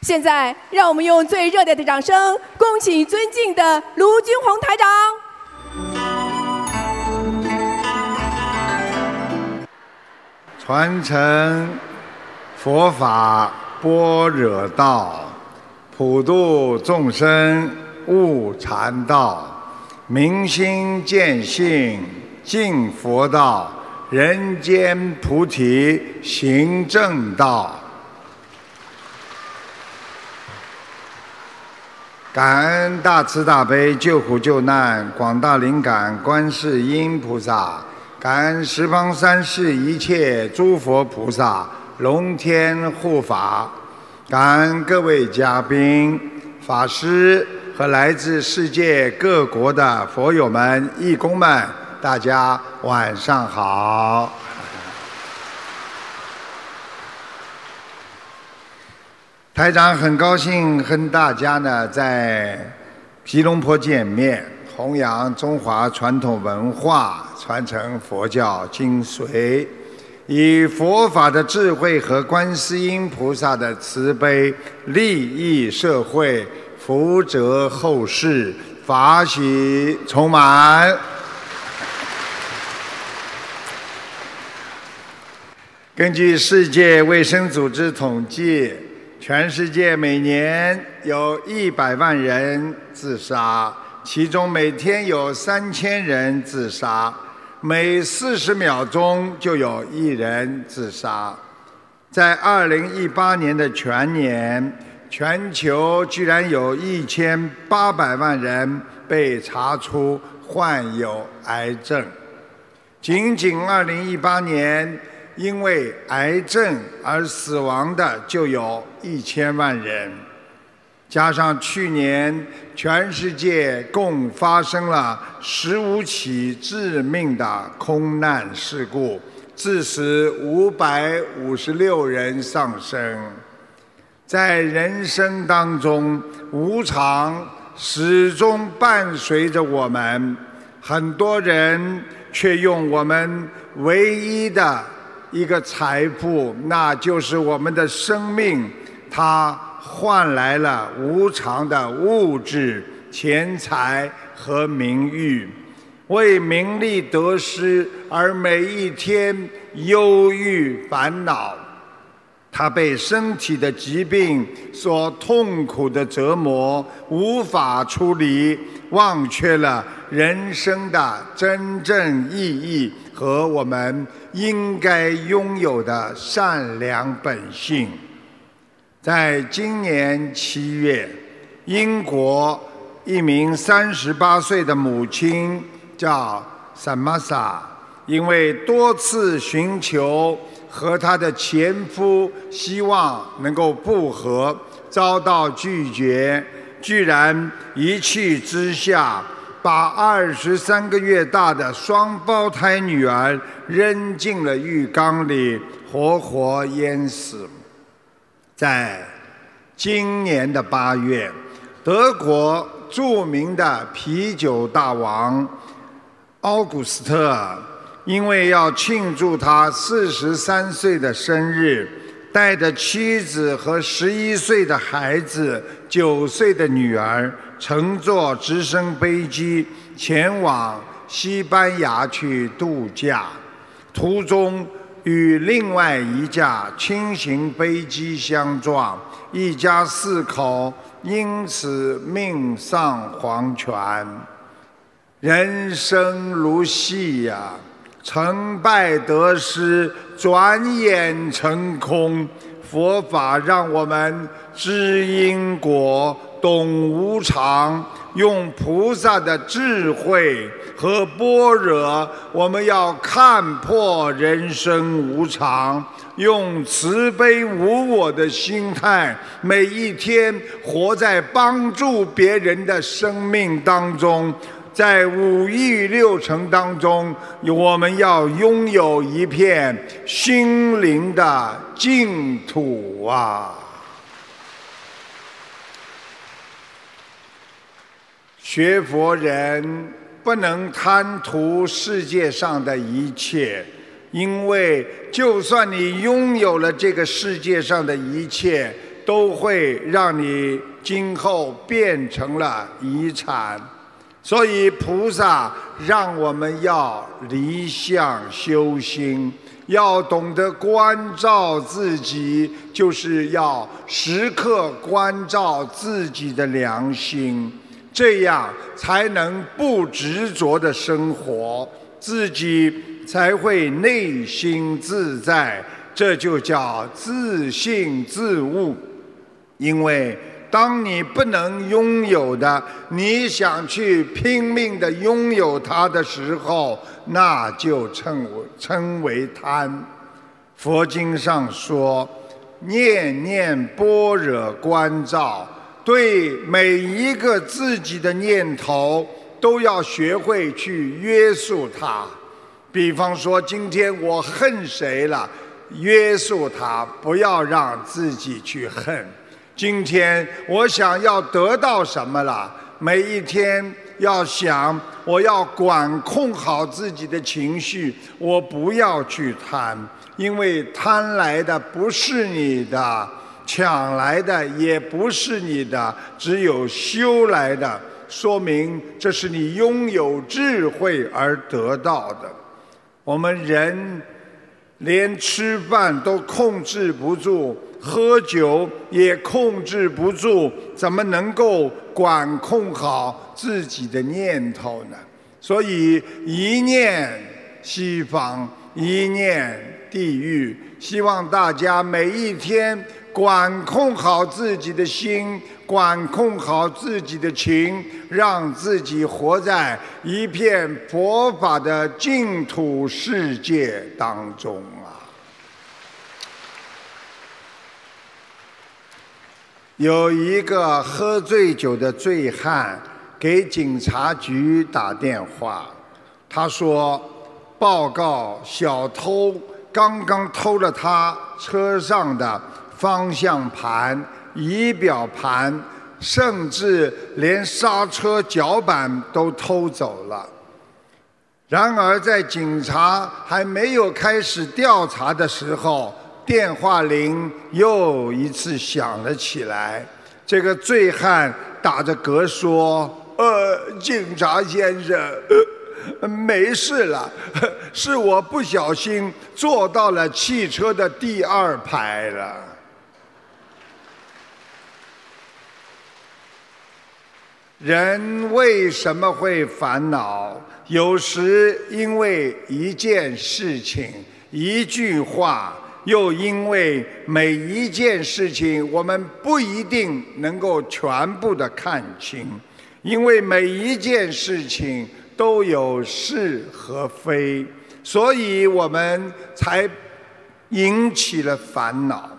现在，让我们用最热烈的掌声，恭请尊敬的卢军宏台长。传承佛法般若道，普度众生悟禅道，明心见性净佛道，人间菩提行正道。感恩大慈大悲救苦救难广大灵感观世音菩萨，感恩十方三世一切诸佛菩萨、龙天护法，感恩各位嘉宾、法师和来自世界各国的佛友们、义工们，大家晚上好。台长很高兴和大家呢在吉隆坡见面，弘扬中华传统文化，传承佛教精髓，以佛法的智慧和观世音菩萨的慈悲，利益社会，福泽后世，法喜充满。根据世界卫生组织统计。全世界每年有一百万人自杀，其中每天有三千人自杀，每四十秒钟就有一人自杀。在二零一八年的全年，全球居然有一千八百万人被查出患有癌症。仅仅二零一八年。因为癌症而死亡的就有一千万人，加上去年全世界共发生了十五起致命的空难事故，致使五百五十六人丧生。在人生当中，无常始终伴随着我们，很多人却用我们唯一的。一个财富，那就是我们的生命，它换来了无常的物质、钱财和名誉，为名利得失而每一天忧郁烦恼。他被身体的疾病所痛苦的折磨，无法出离，忘却了人生的真正意义和我们。应该拥有的善良本性。在今年七月，英国一名三十八岁的母亲叫萨玛莎，因为多次寻求和她的前夫希望能够复合，遭到拒绝，居然一气之下。把二十三个月大的双胞胎女儿扔进了浴缸里，活活淹死。在今年的八月，德国著名的啤酒大王奥古斯特，因为要庆祝他四十三岁的生日，带着妻子和十一岁的孩子、九岁的女儿。乘坐直升飞机前往西班牙去度假，途中与另外一架轻型飞机相撞，一家四口因此命丧黄泉。人生如戏呀，成败得失转眼成空。佛法让我们知因果。懂无常，用菩萨的智慧和般若，我们要看破人生无常，用慈悲无我的心态，每一天活在帮助别人的生命当中，在五欲六尘当中，我们要拥有一片心灵的净土啊！学佛人不能贪图世界上的一切，因为就算你拥有了这个世界上的一切，都会让你今后变成了遗产。所以菩萨让我们要离相修心，要懂得关照自己，就是要时刻关照自己的良心，这样才能不执着的生活，自己才会内心自在。这就叫自信自悟，因为。当你不能拥有的，你想去拼命的拥有它的时候，那就称称为贪。佛经上说，念念般若观照，对每一个自己的念头都要学会去约束它。比方说，今天我恨谁了，约束他，不要让自己去恨。今天我想要得到什么了？每一天要想，我要管控好自己的情绪，我不要去贪，因为贪来的不是你的，抢来的也不是你的，只有修来的，说明这是你拥有智慧而得到的。我们人连吃饭都控制不住。喝酒也控制不住，怎么能够管控好自己的念头呢？所以一念西方，一念地狱。希望大家每一天管控好自己的心，管控好自己的情，让自己活在一片佛法的净土世界当中啊。有一个喝醉酒的醉汉给警察局打电话，他说：“报告，小偷刚刚偷了他车上的方向盘、仪表盘，甚至连刹车脚板都偷走了。”然而，在警察还没有开始调查的时候，电话铃又一次响了起来，这个醉汉打着嗝说：“呃，警察先生，呃 没事了，是我不小心坐到了汽车的第二排了。”人为什么会烦恼？有时因为一件事情、一句话。又因为每一件事情，我们不一定能够全部的看清，因为每一件事情都有是和非，所以我们才引起了烦恼。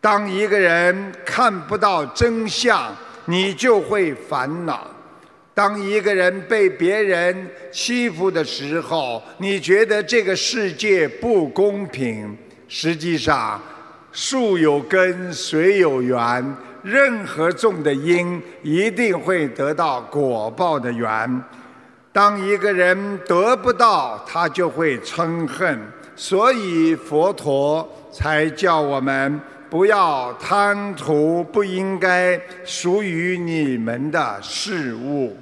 当一个人看不到真相，你就会烦恼；当一个人被别人欺负的时候，你觉得这个世界不公平。实际上，树有根，水有源，任何种的因，一定会得到果报的缘。当一个人得不到，他就会嗔恨。所以佛陀才叫我们不要贪图不应该属于你们的事物。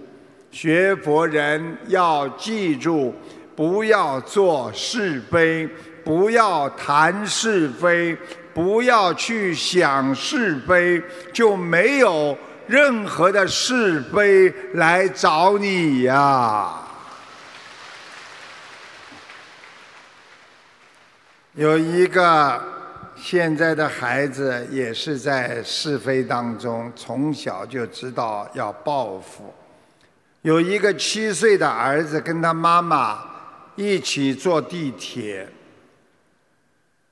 学佛人要记住，不要做是非。不要谈是非，不要去想是非，就没有任何的是非来找你呀。有一个现在的孩子也是在是非当中，从小就知道要报复。有一个七岁的儿子跟他妈妈一起坐地铁。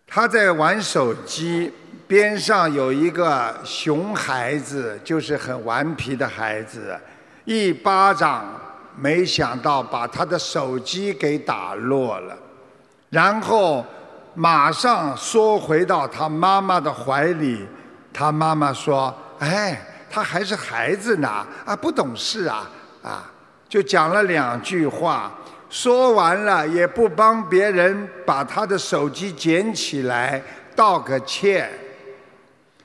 他在玩手机，边上有一个熊孩子，就是很顽皮的孩子，一巴掌，没想到把他的手机给打落了，然后马上缩回到他妈妈的怀里。他妈妈说：“哎，他还是孩子呢，啊，不懂事啊，啊，就讲了两句话。”说完了也不帮别人把他的手机捡起来道个歉。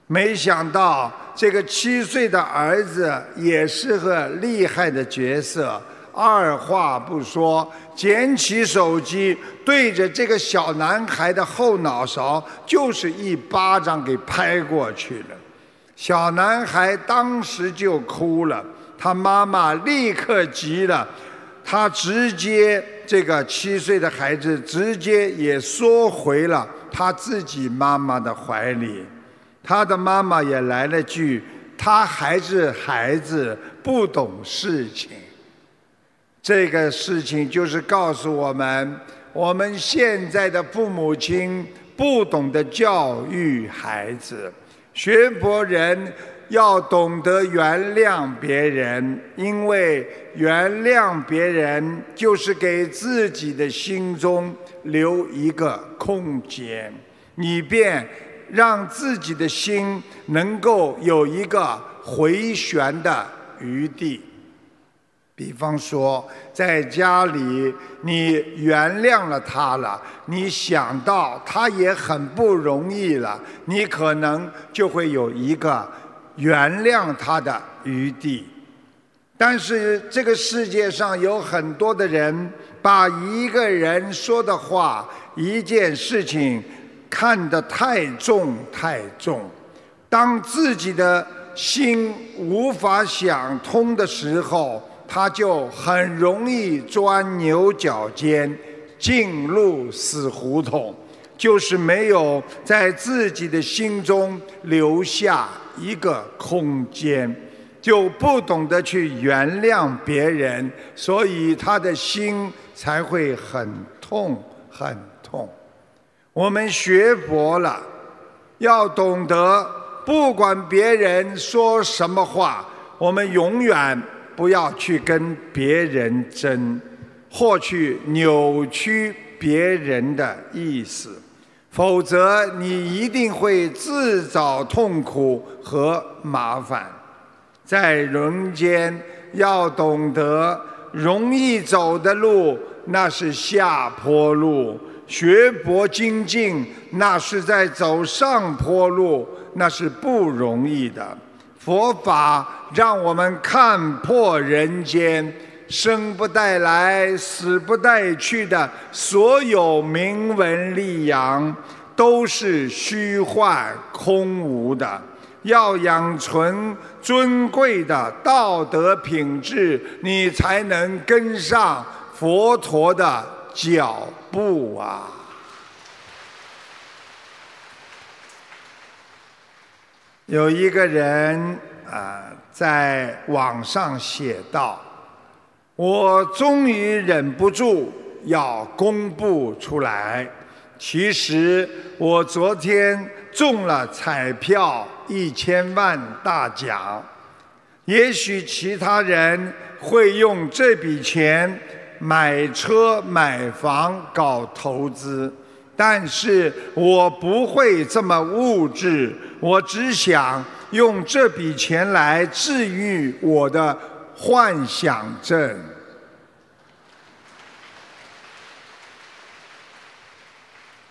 没想到这个七岁的儿子也是个厉害的角色，二话不说，捡起手机对着这个小男孩的后脑勺就是一巴掌给拍过去了。小男孩当时就哭了，他妈妈立刻急了，他直接这个七岁的孩子直接也缩回了他自己妈妈的怀里。他的妈妈也来了句：“他还是孩子，不懂事情。”这个事情就是告诉我们，我们现在的父母亲不懂得教育孩子。学佛人要懂得原谅别人，因为原谅别人就是给自己的心中留一个空间，以便。让自己的心能够有一个回旋的余地。比方说，在家里你原谅了他了，你想到他也很不容易了，你可能就会有一个原谅他的余地。但是这个世界上有很多的人，把一个人说的话、一件事情。看得太重太重，当自己的心无法想通的时候，他就很容易钻牛角尖，进入死胡同，就是没有在自己的心中留下一个空间，就不懂得去原谅别人，所以他的心才会很痛很痛。我们学佛了，要懂得，不管别人说什么话，我们永远不要去跟别人争，或去扭曲别人的意思，否则你一定会自找痛苦和麻烦。在人间，要懂得，容易走的路，那是下坡路。学佛精进，那是在走上坡路，那是不容易的。佛法让我们看破人间生不带来、死不带去的所有名闻利养，都是虚幻空无的。要养存尊贵的道德品质，你才能跟上佛陀的脚。步啊！有一个人啊，在网上写道：“我终于忍不住要公布出来。其实我昨天中了彩票一千万大奖。也许其他人会用这笔钱。”买车买房搞投资，但是我不会这么物质，我只想用这笔钱来治愈我的幻想症。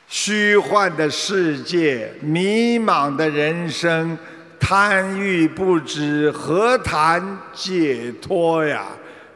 虚幻的世界，迷茫的人生，贪欲不止，何谈解脱呀？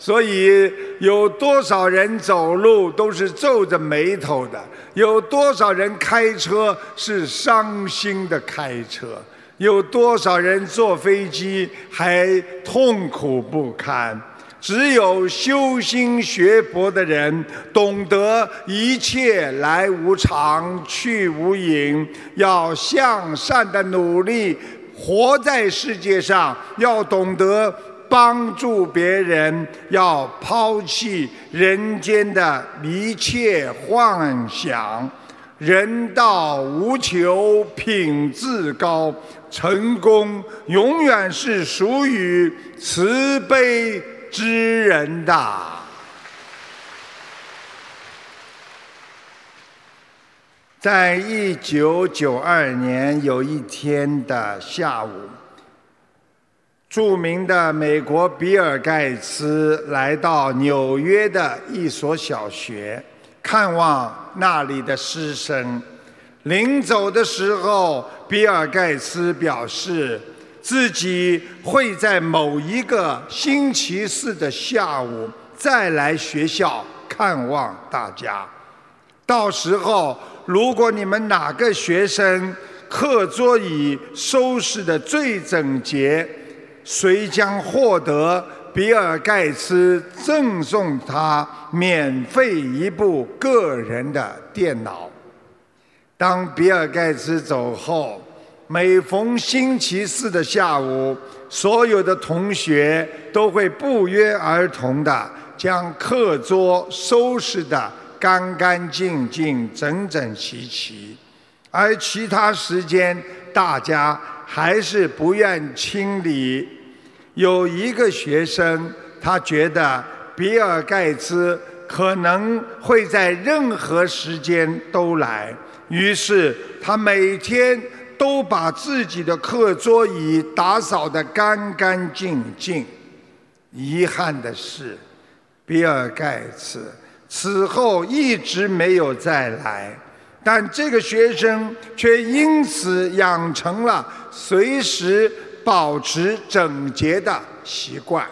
所以，有多少人走路都是皱着眉头的？有多少人开车是伤心的开车？有多少人坐飞机还痛苦不堪？只有修心学佛的人，懂得一切来无常，去无影，要向善的努力，活在世界上，要懂得。帮助别人，要抛弃人间的一切幻想。人道无求，品质高，成功永远是属于慈悲之人的。在一九九二年有一天的下午。著名的美国比尔盖茨来到纽约的一所小学，看望那里的师生。临走的时候，比尔盖茨表示自己会在某一个星期四的下午再来学校看望大家。到时候，如果你们哪个学生课桌椅收拾的最整洁，谁将获得比尔盖茨赠送他免费一部个人的电脑。当比尔盖茨走后，每逢星期四的下午，所有的同学都会不约而同地将课桌收拾得干干净净、整整齐齐，而其他时间大家还是不愿清理。有一个学生，他觉得比尔盖茨可能会在任何时间都来。于是他每天都把自己的课桌椅打扫得干干净净。遗憾的是，比尔盖茨此后一直没有再来，但这个学生却因此养成了随时保持整洁的习惯。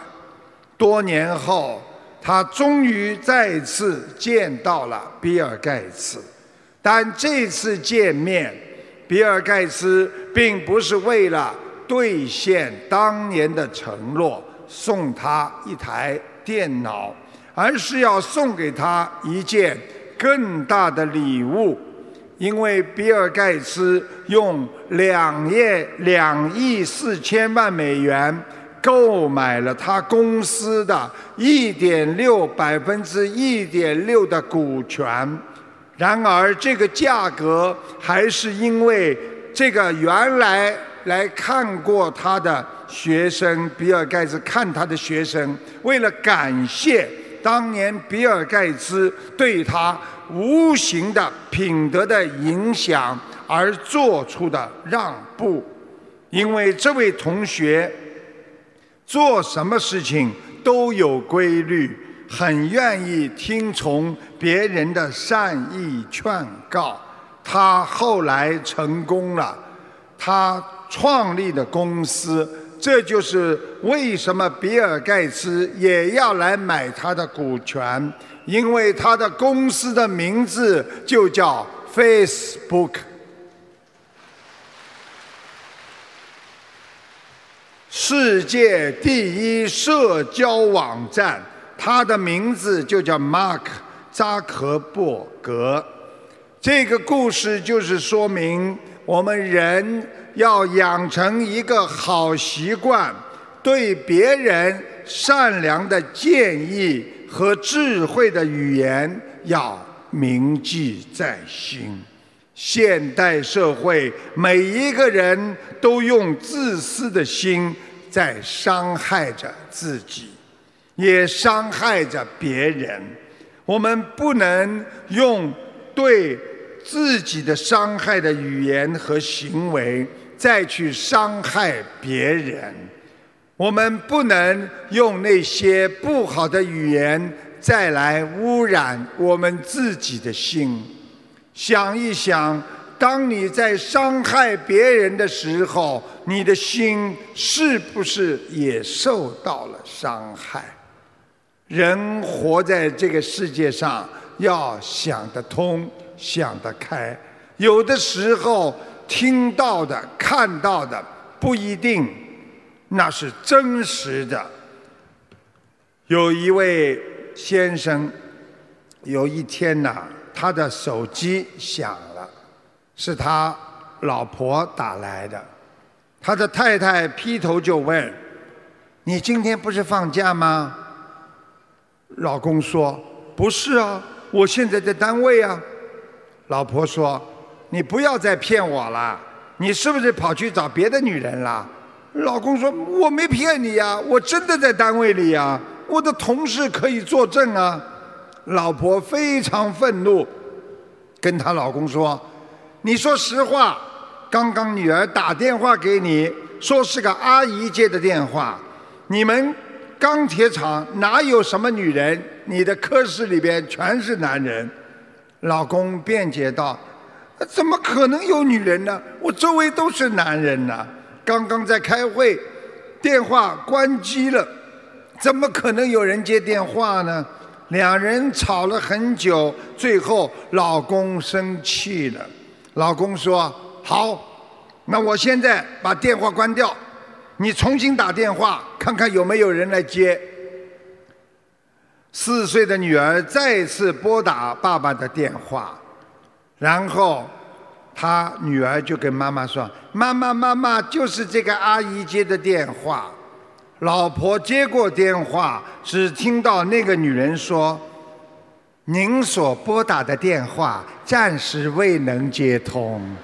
多年后，他终于再次见到了比尔盖茨。但这次见面，比尔盖茨并不是为了兑现当年的承诺送他一台电脑，而是要送给他一件更大的礼物，因为比尔盖茨用两亿两亿四千万美元购买了他公司的一点六百分之一点六的股权。然而，这个价格还是因为这个原来来看过他的学生比尔盖茨看他的学生，为了感谢当年比尔盖茨对他无形的品德的影响而做出的让步，因为这位同学做什么事情都有规律。很愿意听从别人的善意劝告，他后来成功了，他创立的公司，这就是为什么比尔盖茨也要来买他的股权，因为他的公司的名字就叫 Facebook，世界第一社交网站。他的名字就叫马克·扎克伯格。这个故事就是说明，我们人要养成一个好习惯，对别人善良的建议和智慧的语言要铭记在心。现代社会，每一个人都用自私的心在伤害着自己。也伤害着别人。我们不能用对自己的伤害的语言和行为再去伤害别人。我们不能用那些不好的语言再来污染我们自己的心。想一想，当你在伤害别人的时候，你的心是不是也受到了伤害？人活在这个世界上，要想得通、想得开。有的时候听到的、看到的不一定那是真实的。有一位先生，有一天呐，他的手机响了，是他老婆打来的。他的太太劈头就问：“你今天不是放假吗？”老公说：“不是啊，我现在在单位啊。”老婆说：“你不要再骗我了，你是不是跑去找别的女人了？”老公说：“我没骗你呀，我真的在单位里呀，我的同事可以作证啊。”老婆非常愤怒，跟她老公说：“你说实话，刚刚女儿打电话给你，说是个阿姨接的电话，你们。”钢铁厂哪有什么女人？你的科室里边全是男人。老公辩解道：“怎么可能有女人呢？我周围都是男人呢！刚刚在开会，电话关机了，怎么可能有人接电话呢？两人吵了很久，最后老公生气了。老公说：“好，那我现在把电话关掉，你重新打电话，看看有没有人来接。”四岁的女儿再次拨打爸爸的电话。然后，他女儿就跟妈妈说：“妈妈，妈妈，就是这个阿姨接的电话。”老婆接过电话，只听到那个女人说：“您所拨打的电话暂时未能接通。”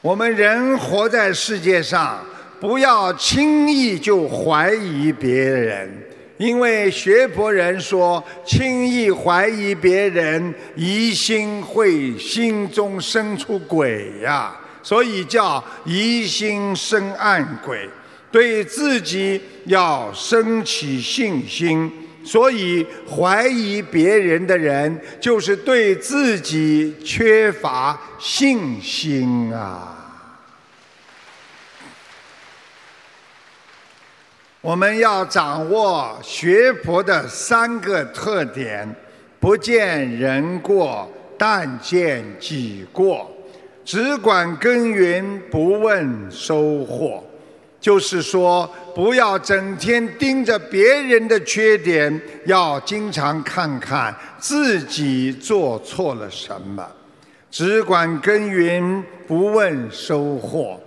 我们人活在世界上，不要轻易就怀疑别人。因为学佛人说，轻易怀疑别人，疑心会心中生出鬼呀，所以叫疑心生暗鬼。对自己要升起信心，所以怀疑别人的人，就是对自己缺乏信心啊。我们要掌握学佛的三个特点：不见人过，但见己过；只管耕耘，不问收获。就是说，不要整天盯着别人的缺点，要经常看看自己做错了什么。只管耕耘，不问收获。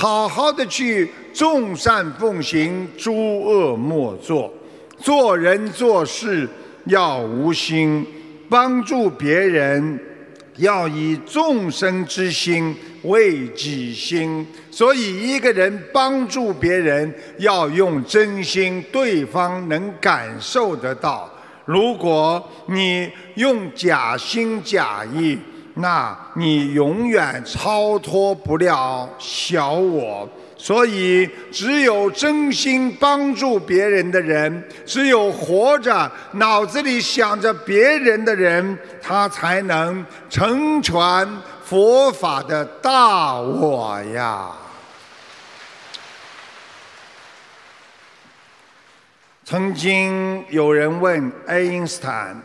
好好的去众善奉行，诸恶莫作。做人做事要无心，帮助别人要以众生之心为己心。所以，一个人帮助别人要用真心，对方能感受得到。如果你用假心假意，那你永远超脱不了小我，所以只有真心帮助别人的人，只有活着脑子里想着别人的人，他才能成全佛法的大我呀。曾经有人问爱因斯坦。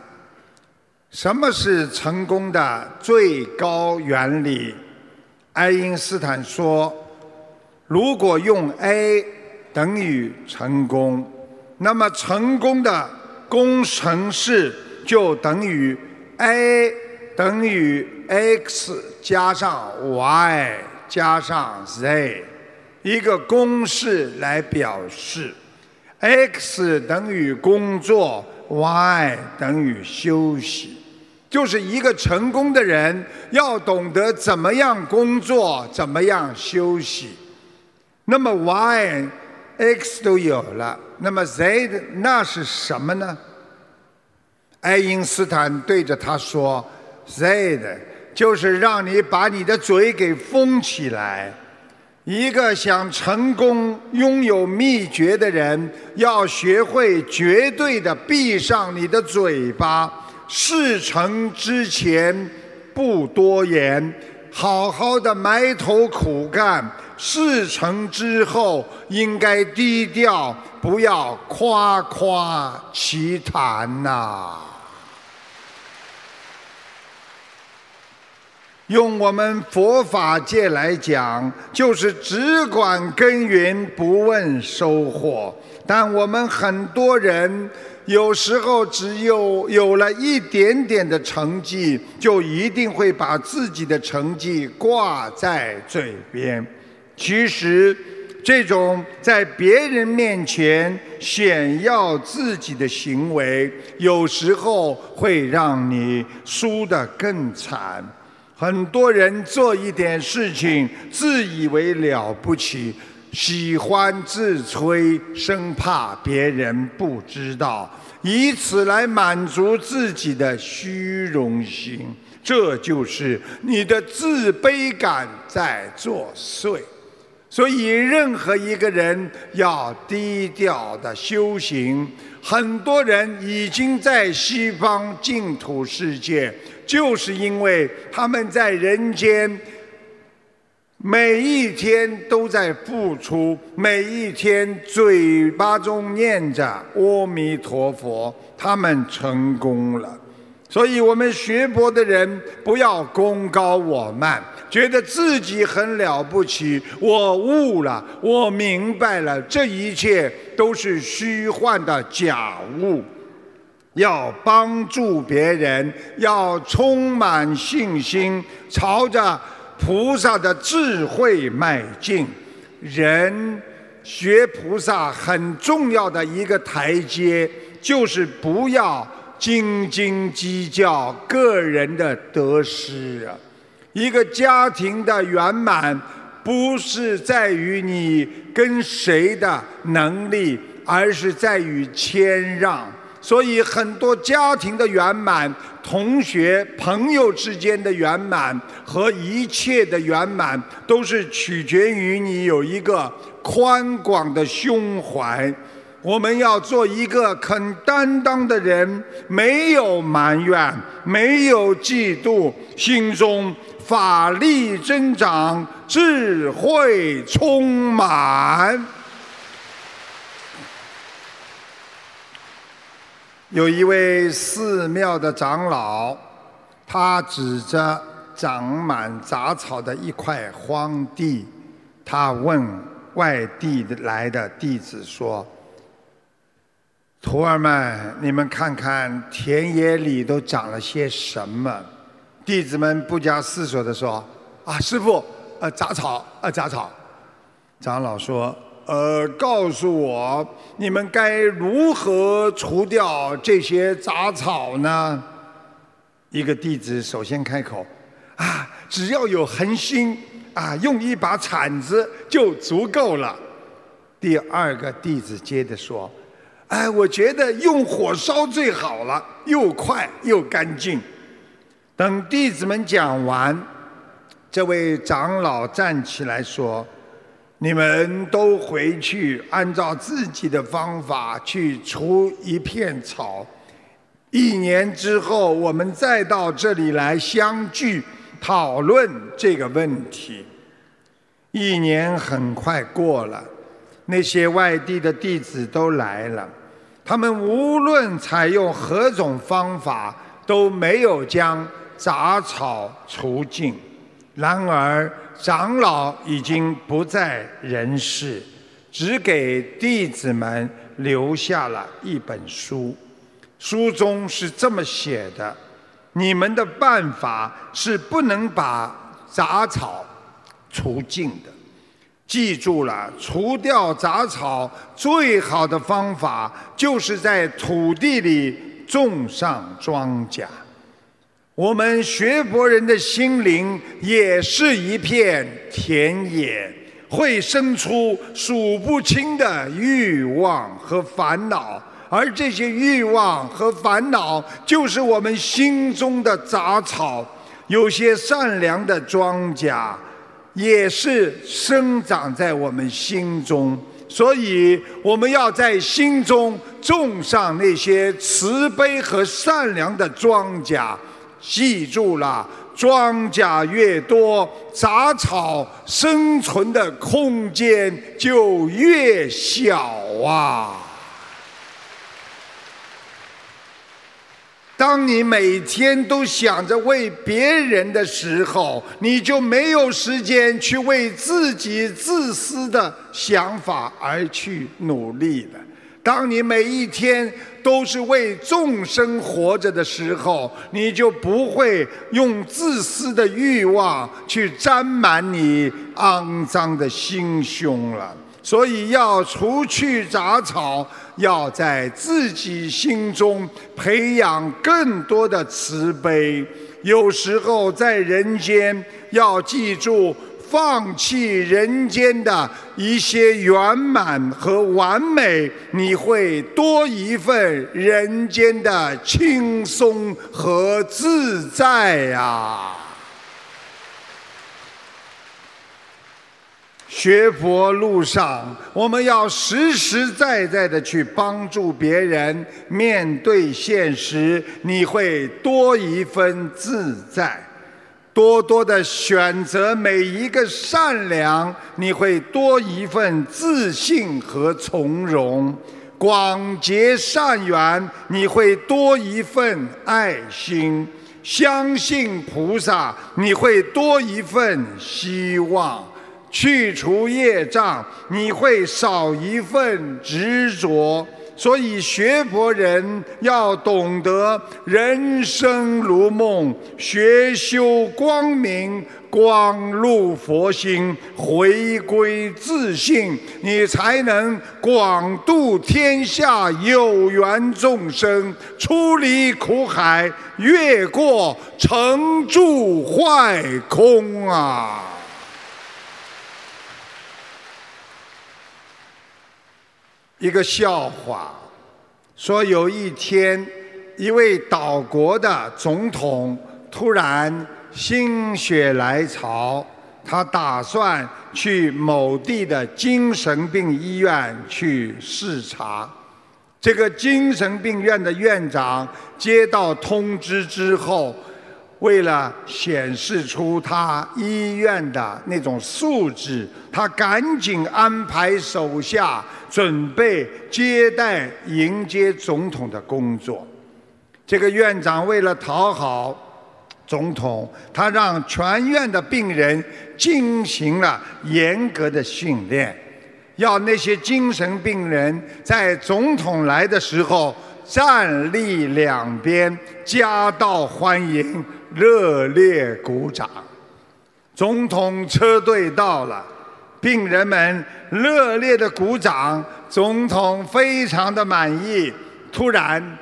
什么是成功的最高原理？爱因斯坦说：“如果用 A 等于成功，那么成功的工程式就等于 A 等于 X 加上 Y 加上 Z，一个公式来表示：X 等于工作，Y 等于休息。”就是一个成功的人要懂得怎么样工作，怎么样休息。那么 Y、X 都有了，那么 Z 那是什么呢？爱因斯坦对着他说：“Z 的就是让你把你的嘴给封起来。一个想成功、拥有秘诀的人，要学会绝对的闭上你的嘴巴。”事成之前不多言，好好的埋头苦干；事成之后应该低调，不要夸夸其谈呐。用我们佛法界来讲，就是只管耕耘，不问收获。但我们很多人。有时候，只有有了一点点的成绩，就一定会把自己的成绩挂在嘴边。其实，这种在别人面前炫耀自己的行为，有时候会让你输得更惨。很多人做一点事情，自以为了不起。喜欢自吹，生怕别人不知道，以此来满足自己的虚荣心。这就是你的自卑感在作祟。所以，任何一个人要低调的修行。很多人已经在西方净土世界，就是因为他们在人间每一天都在付出，每一天嘴巴中念着阿弥陀佛，他们成功了。所以，我们学佛的人不要功高我慢，觉得自己很了不起。我悟了，我明白了，这一切都是虚幻的假物。要帮助别人，要充满信心，朝着菩萨的智慧迈进。人学菩萨很重要的一个台阶，就是不要。斤斤计较个人的得失啊！一个家庭的圆满，不是在于你跟谁的能力，而是在于谦让。所以，很多家庭的圆满、同学朋友之间的圆满和一切的圆满，都是取决于你有一个宽广的胸怀。我们要做一个肯担当的人，没有埋怨，没有嫉妒，心中法力增长，智慧充满。有一位寺庙的长老，他指着长满杂草的一块荒地，他问外地来的弟子说。徒儿们，你们看看田野里都长了些什么？弟子们不加思索地说：“啊，师傅，呃，杂草，呃，杂草。”长老说：“呃，告诉我，你们该如何除掉这些杂草呢？”一个弟子首先开口：“啊，只要有恒心，啊，用一把铲子就足够了。”第二个弟子接着说。哎，我觉得用火烧最好了，又快又干净。等弟子们讲完，这位长老站起来说：“你们都回去，按照自己的方法去除一片草。一年之后，我们再到这里来相聚，讨论这个问题。”一年很快过了。那些外地的弟子都来了，他们无论采用何种方法，都没有将杂草除尽。然而，长老已经不在人世，只给弟子们留下了一本书。书中是这么写的：“你们的办法是不能把杂草除尽的。”记住了，除掉杂草最好的方法，就是在土地里种上庄稼。我们学佛人的心灵也是一片田野，会生出数不清的欲望和烦恼，而这些欲望和烦恼，就是我们心中的杂草。有些善良的庄稼。也是生长在我们心中，所以我们要在心中种上那些慈悲和善良的庄稼。记住了，庄稼越多，杂草生存的空间就越小啊。当你每天都想着为别人的时候，你就没有时间去为自己自私的想法而去努力了。当你每一天都是为众生活着的时候，你就不会用自私的欲望去沾满你肮脏的心胸了。所以要除去杂草，要在自己心中培养更多的慈悲。有时候在人间，要记住放弃人间的一些圆满和完美，你会多一份人间的轻松和自在呀。学佛路上，我们要实实在在的去帮助别人，面对现实，你会多一份自在；多多的选择每一个善良，你会多一份自信和从容；广结善缘，你会多一份爱心；相信菩萨，你会多一份希望。去除业障，你会少一份执着。所以学佛人要懂得人生如梦，学修光明，光入佛心，回归自信，你才能广度天下有缘众生，出离苦海，越过成住坏空啊！一个笑话，说有一天，一位岛国的总统突然心血来潮，他打算去某地的精神病医院去视察。这个精神病院的院长接到通知之后，为了显示出他医院的那种素质，他赶紧安排手下。准备接待迎接总统的工作，这个院长为了讨好总统，他让全院的病人进行了严格的训练，要那些精神病人在总统来的时候站立两边，夹道欢迎，热烈鼓掌。总统车队到了。病人们热烈的鼓掌，总统非常的满意。突然，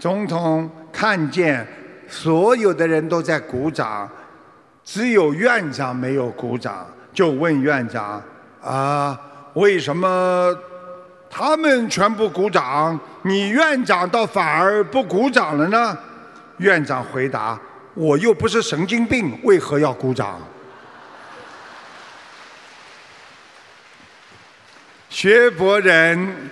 总统看见所有的人都在鼓掌，只有院长没有鼓掌，就问院长：“啊，为什么他们全部鼓掌，你院长倒反而不鼓掌了呢？”院长回答：“我又不是神经病，为何要鼓掌？”学佛人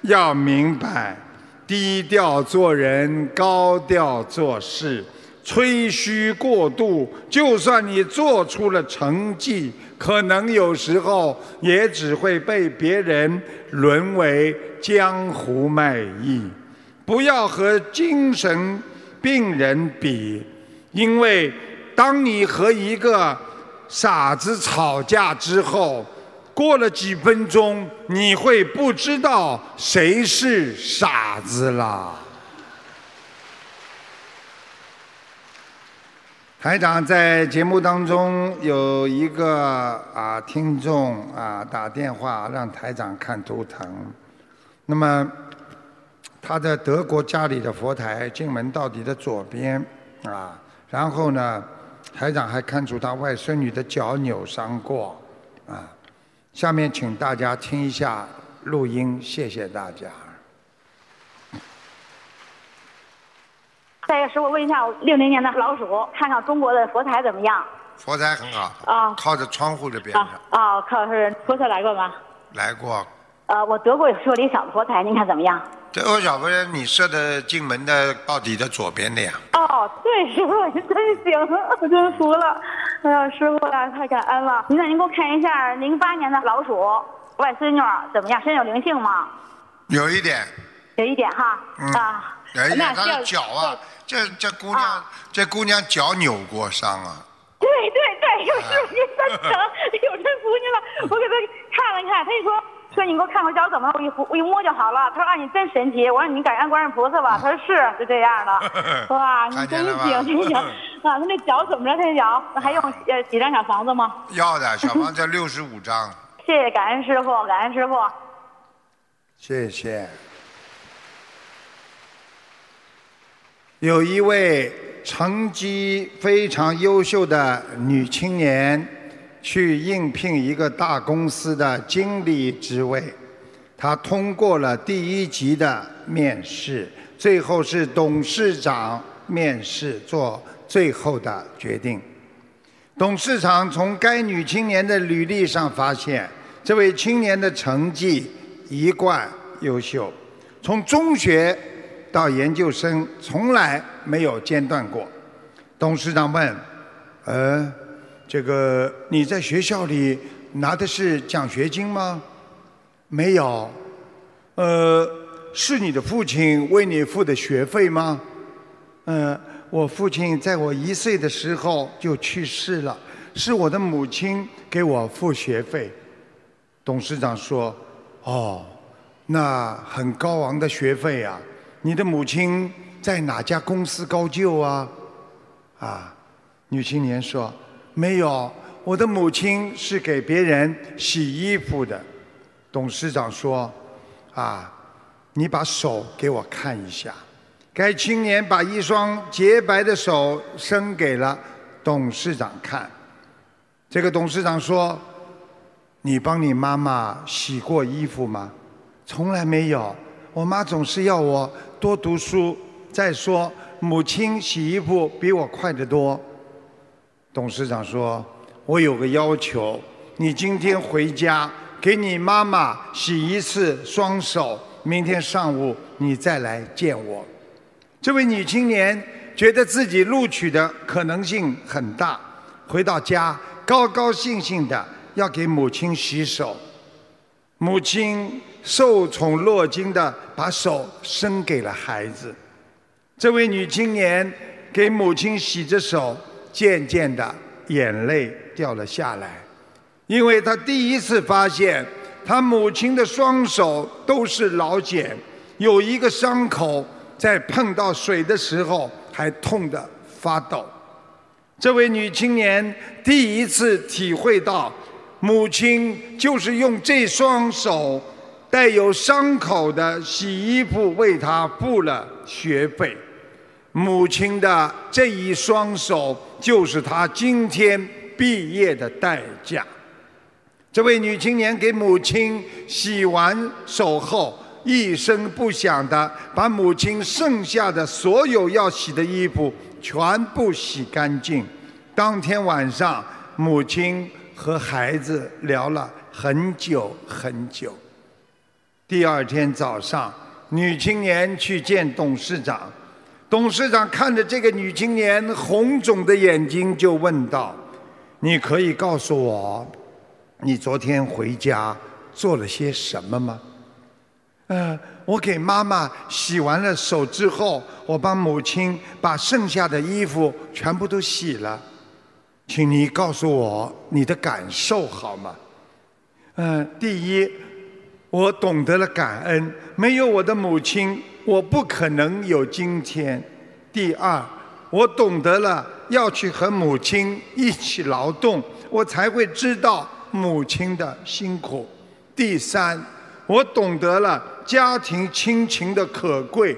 要明白，低调做人，高调做事。吹嘘过度，就算你做出了成绩，可能有时候也只会被别人沦为江湖卖艺。不要和精神病人比，因为当你和一个傻子吵架之后。过了几分钟，你会不知道谁是傻子啦。台长在节目当中有一个啊听众啊打电话让台长看图腾，那么他在德国家里的佛台进门到底的左边啊，然后呢，台长还看出他外孙女的脚扭伤过啊。下面请大家听一下录音，谢谢大家。再师傅问一下，六零年的老鼠，看看中国的佛台怎么样？佛台很好。啊。靠着窗户这边的。啊，靠是菩萨来过吗？来过。呃，我德国设了一小的佛台，您看怎么样？德国小夫人，你射的进门的到底的左边的呀？哦，对，师傅您真行，我真服了。哎呀，师傅啊，太感恩了！您那您给我看一下，零八年的老鼠外孙女怎么样？身上有灵性吗？有一点。有一点哈。嗯。啊。有一点，她的脚啊，这这姑娘，这姑娘脚扭过伤啊。对对对，有师傅您真诚，有真服您了。我给她看了看，她一说说你给我看看脚怎么了？我一我一摸就好了。他说啊，你真神奇。我说你感恩观世菩萨吧。他说是，就这样的。哇，你真行真行。啊，他那脚怎么着？他那脚还用呃几张小房子吗？要的，小房子六十五张。谢谢，感恩师傅，感恩师傅。谢谢。有一位成绩非常优秀的女青年，去应聘一个大公司的经理职位，她通过了第一级的面试，最后是董事长面试做。最后的决定，董事长从该女青年的履历上发现，这位青年的成绩一贯优秀，从中学到研究生从来没有间断过。董事长问：“呃，这个你在学校里拿的是奖学金吗？”“没有。”“呃，是你的父亲为你付的学费吗？”“嗯。”我父亲在我一岁的时候就去世了，是我的母亲给我付学费。董事长说：“哦，那很高昂的学费啊！你的母亲在哪家公司高就啊？”啊，女青年说：“没有，我的母亲是给别人洗衣服的。”董事长说：“啊，你把手给我看一下。”该青年把一双洁白的手伸给了董事长看。这个董事长说：“你帮你妈妈洗过衣服吗？”“从来没有。”“我妈总是要我多读书。”“再说，母亲洗衣服比我快得多。”董事长说：“我有个要求，你今天回家给你妈妈洗一次双手，明天上午你再来见我。”这位女青年觉得自己录取的可能性很大，回到家高高兴兴的要给母亲洗手。母亲受宠若惊的把手伸给了孩子。这位女青年给母亲洗着手，渐渐的眼泪掉了下来，因为她第一次发现，她母亲的双手都是老茧，有一个伤口。在碰到水的时候还痛得发抖，这位女青年第一次体会到，母亲就是用这双手带有伤口的洗衣服为她付了学费，母亲的这一双手就是她今天毕业的代价。这位女青年给母亲洗完手后。一声不响地把母亲剩下的所有要洗的衣服全部洗干净。当天晚上，母亲和孩子聊了很久很久。第二天早上，女青年去见董事长，董事长看着这个女青年红肿的眼睛，就问道：“你可以告诉我，你昨天回家做了些什么吗？”呃，我给妈妈洗完了手之后，我帮母亲把剩下的衣服全部都洗了，请你告诉我你的感受好吗？嗯，第一，我懂得了感恩，没有我的母亲，我不可能有今天。第二，我懂得了要去和母亲一起劳动，我才会知道母亲的辛苦。第三。我懂得了家庭亲情的可贵，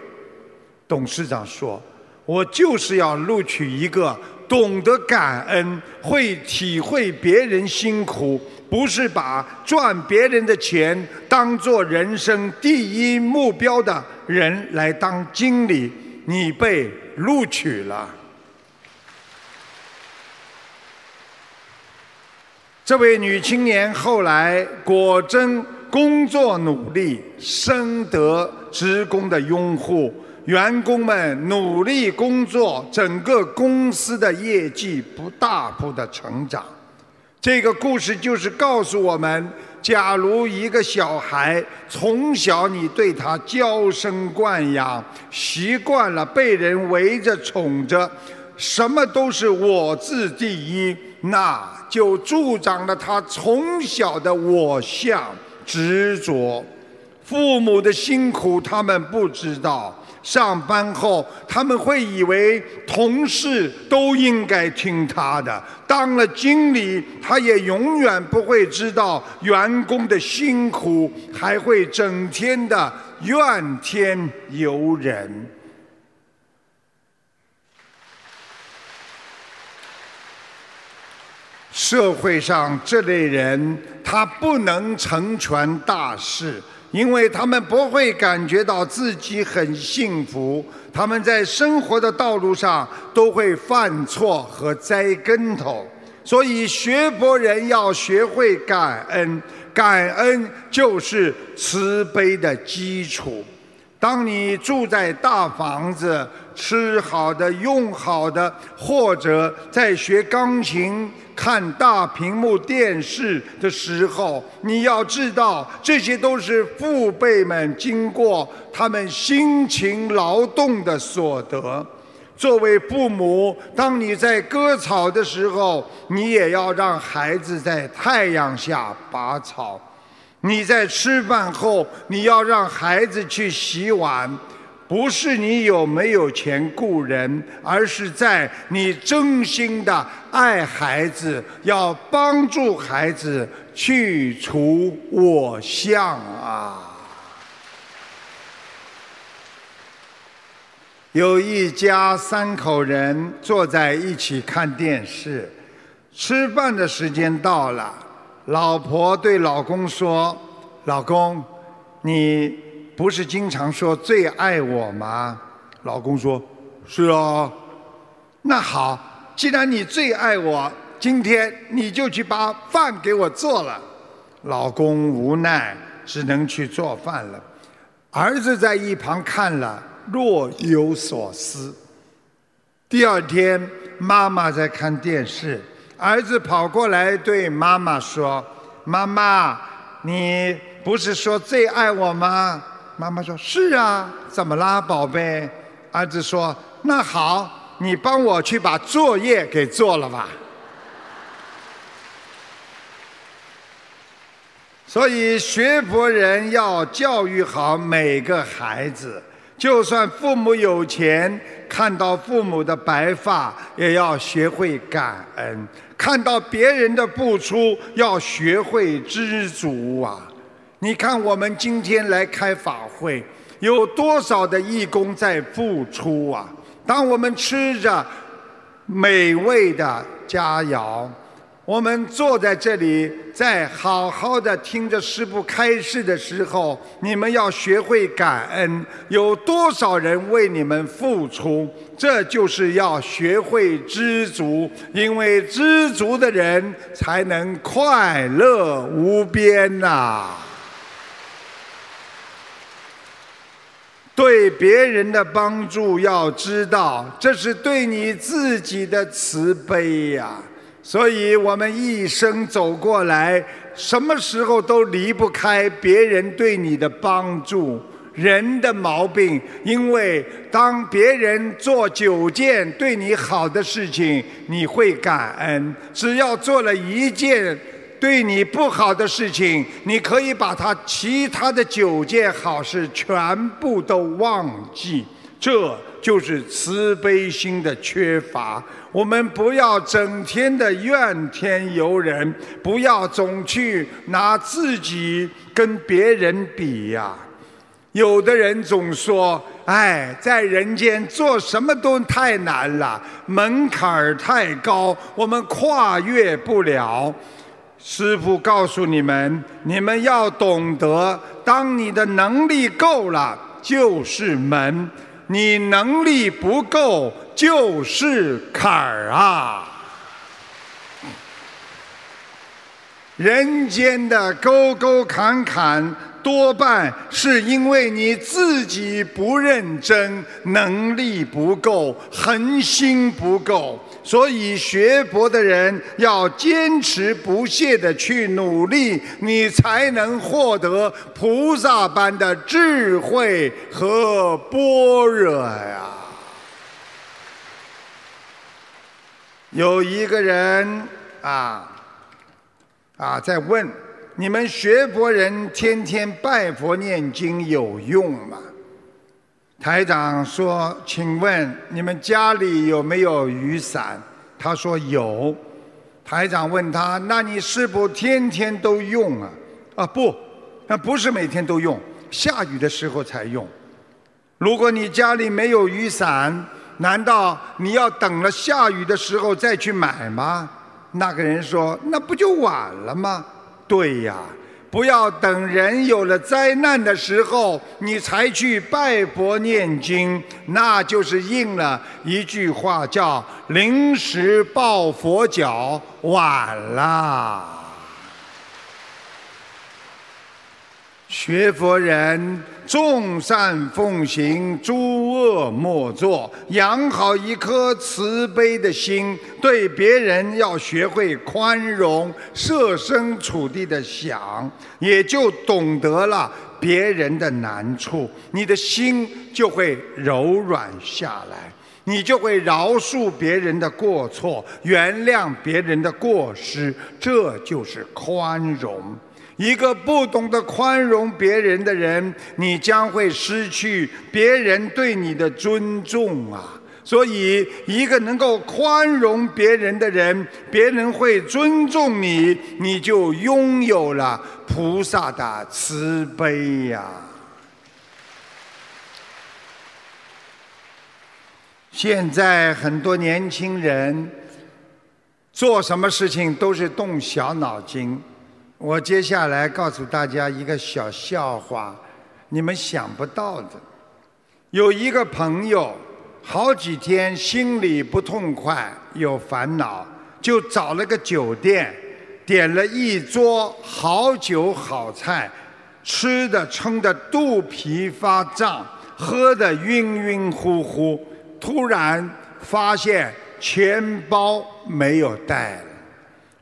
董事长说：“我就是要录取一个懂得感恩、会体会别人辛苦，不是把赚别人的钱当做人生第一目标的人来当经理。”你被录取了。这位女青年后来果真。工作努力，深得职工的拥护。员工们努力工作，整个公司的业绩不大幅的成长。这个故事就是告诉我们：假如一个小孩从小你对他娇生惯养，习惯了被人围着宠着，什么都是我自第一，那就助长了他从小的我相。执着，父母的辛苦他们不知道。上班后他们会以为同事都应该听他的，当了经理他也永远不会知道员工的辛苦，还会整天的怨天尤人。社会上这类人，他不能成全大事，因为他们不会感觉到自己很幸福。他们在生活的道路上都会犯错和栽跟头。所以学佛人要学会感恩，感恩就是慈悲的基础。当你住在大房子，吃好的、用好的，或者在学钢琴、看大屏幕电视的时候，你要知道，这些都是父辈们经过他们辛勤劳动的所得。作为父母，当你在割草的时候，你也要让孩子在太阳下拔草；你在吃饭后，你要让孩子去洗碗。不是你有没有钱雇人，而是在你真心的爱孩子，要帮助孩子去除我相啊。有一家三口人坐在一起看电视，吃饭的时间到了，老婆对老公说：“老公，你不是经常说最爱我吗？”老公说：“是啊。”那好，既然你最爱我，今天你就去把饭给我做了。老公无奈，只能去做饭了。儿子在一旁看了。若有所思。第二天，妈妈在看电视，儿子跑过来对妈妈说：“妈妈，你不是说最爱我吗？”妈妈说：“是啊，怎么啦，宝贝？”儿子说：“那好，你帮我去把作业给做了吧。”所以，学佛人要教育好每个孩子。就算父母有钱，看到父母的白发，也要学会感恩；看到别人的付出，要学会知足啊！你看，我们今天来开法会，有多少的义工在付出啊？当我们吃着美味的佳肴。我们坐在这里，在好好的听着师父开示的时候，你们要学会感恩。有多少人为你们付出？这就是要学会知足，因为知足的人才能快乐无边呐。对别人的帮助，要知道这是对你自己的慈悲呀。所以我们一生走过来，什么时候都离不开别人对你的帮助。人的毛病，因为当别人做九件对你好的事情，你会感恩；只要做了一件对你不好的事情，你可以把他其他的九件好事全部都忘记。这就是慈悲心的缺乏。我们不要整天的怨天尤人，不要总去拿自己跟别人比呀。有的人总说：“哎，在人间做什么都太难了，门槛儿太高，我们跨越不了。”师父告诉你们：你们要懂得，当你的能力够了，就是门。你能力不够就是坎儿啊！人间的沟沟坎坎，多半是因为你自己不认真，能力不够，恒心不够。所以学佛的人要坚持不懈的去努力，你才能获得菩萨般的智慧和般若呀。有一个人啊啊在问：你们学佛人天天拜佛念经有用吗？台长说：“请问你们家里有没有雨伞？”他说有。台长问他：“那你是否天天都用啊？”啊不，那不是每天都用，下雨的时候才用。如果你家里没有雨伞，难道你要等了下雨的时候再去买吗？那个人说：“那不就晚了吗？”对呀。不要等人有了灾难的时候，你才去拜佛念经，那就是应了一句话，叫“临时抱佛脚”，晚了。学佛人，众善奉行，诸恶莫作，养好一颗慈悲的心，对别人要学会宽容，设身处地的想，也就懂得了别人的难处，你的心就会柔软下来，你就会饶恕别人的过错，原谅别人的过失，这就是宽容。一个不懂得宽容别人的人，你将会失去别人对你的尊重啊！所以，一个能够宽容别人的人，别人会尊重你，你就拥有了菩萨的慈悲呀。现在很多年轻人做什么事情都是动小脑筋。我接下来告诉大家一个小笑话，你们想不到的。有一个朋友，好几天心里不痛快，有烦恼，就找了个酒店，点了一桌好酒好菜，吃的撑得肚皮发胀，喝得晕晕乎乎。突然发现钱包没有带了，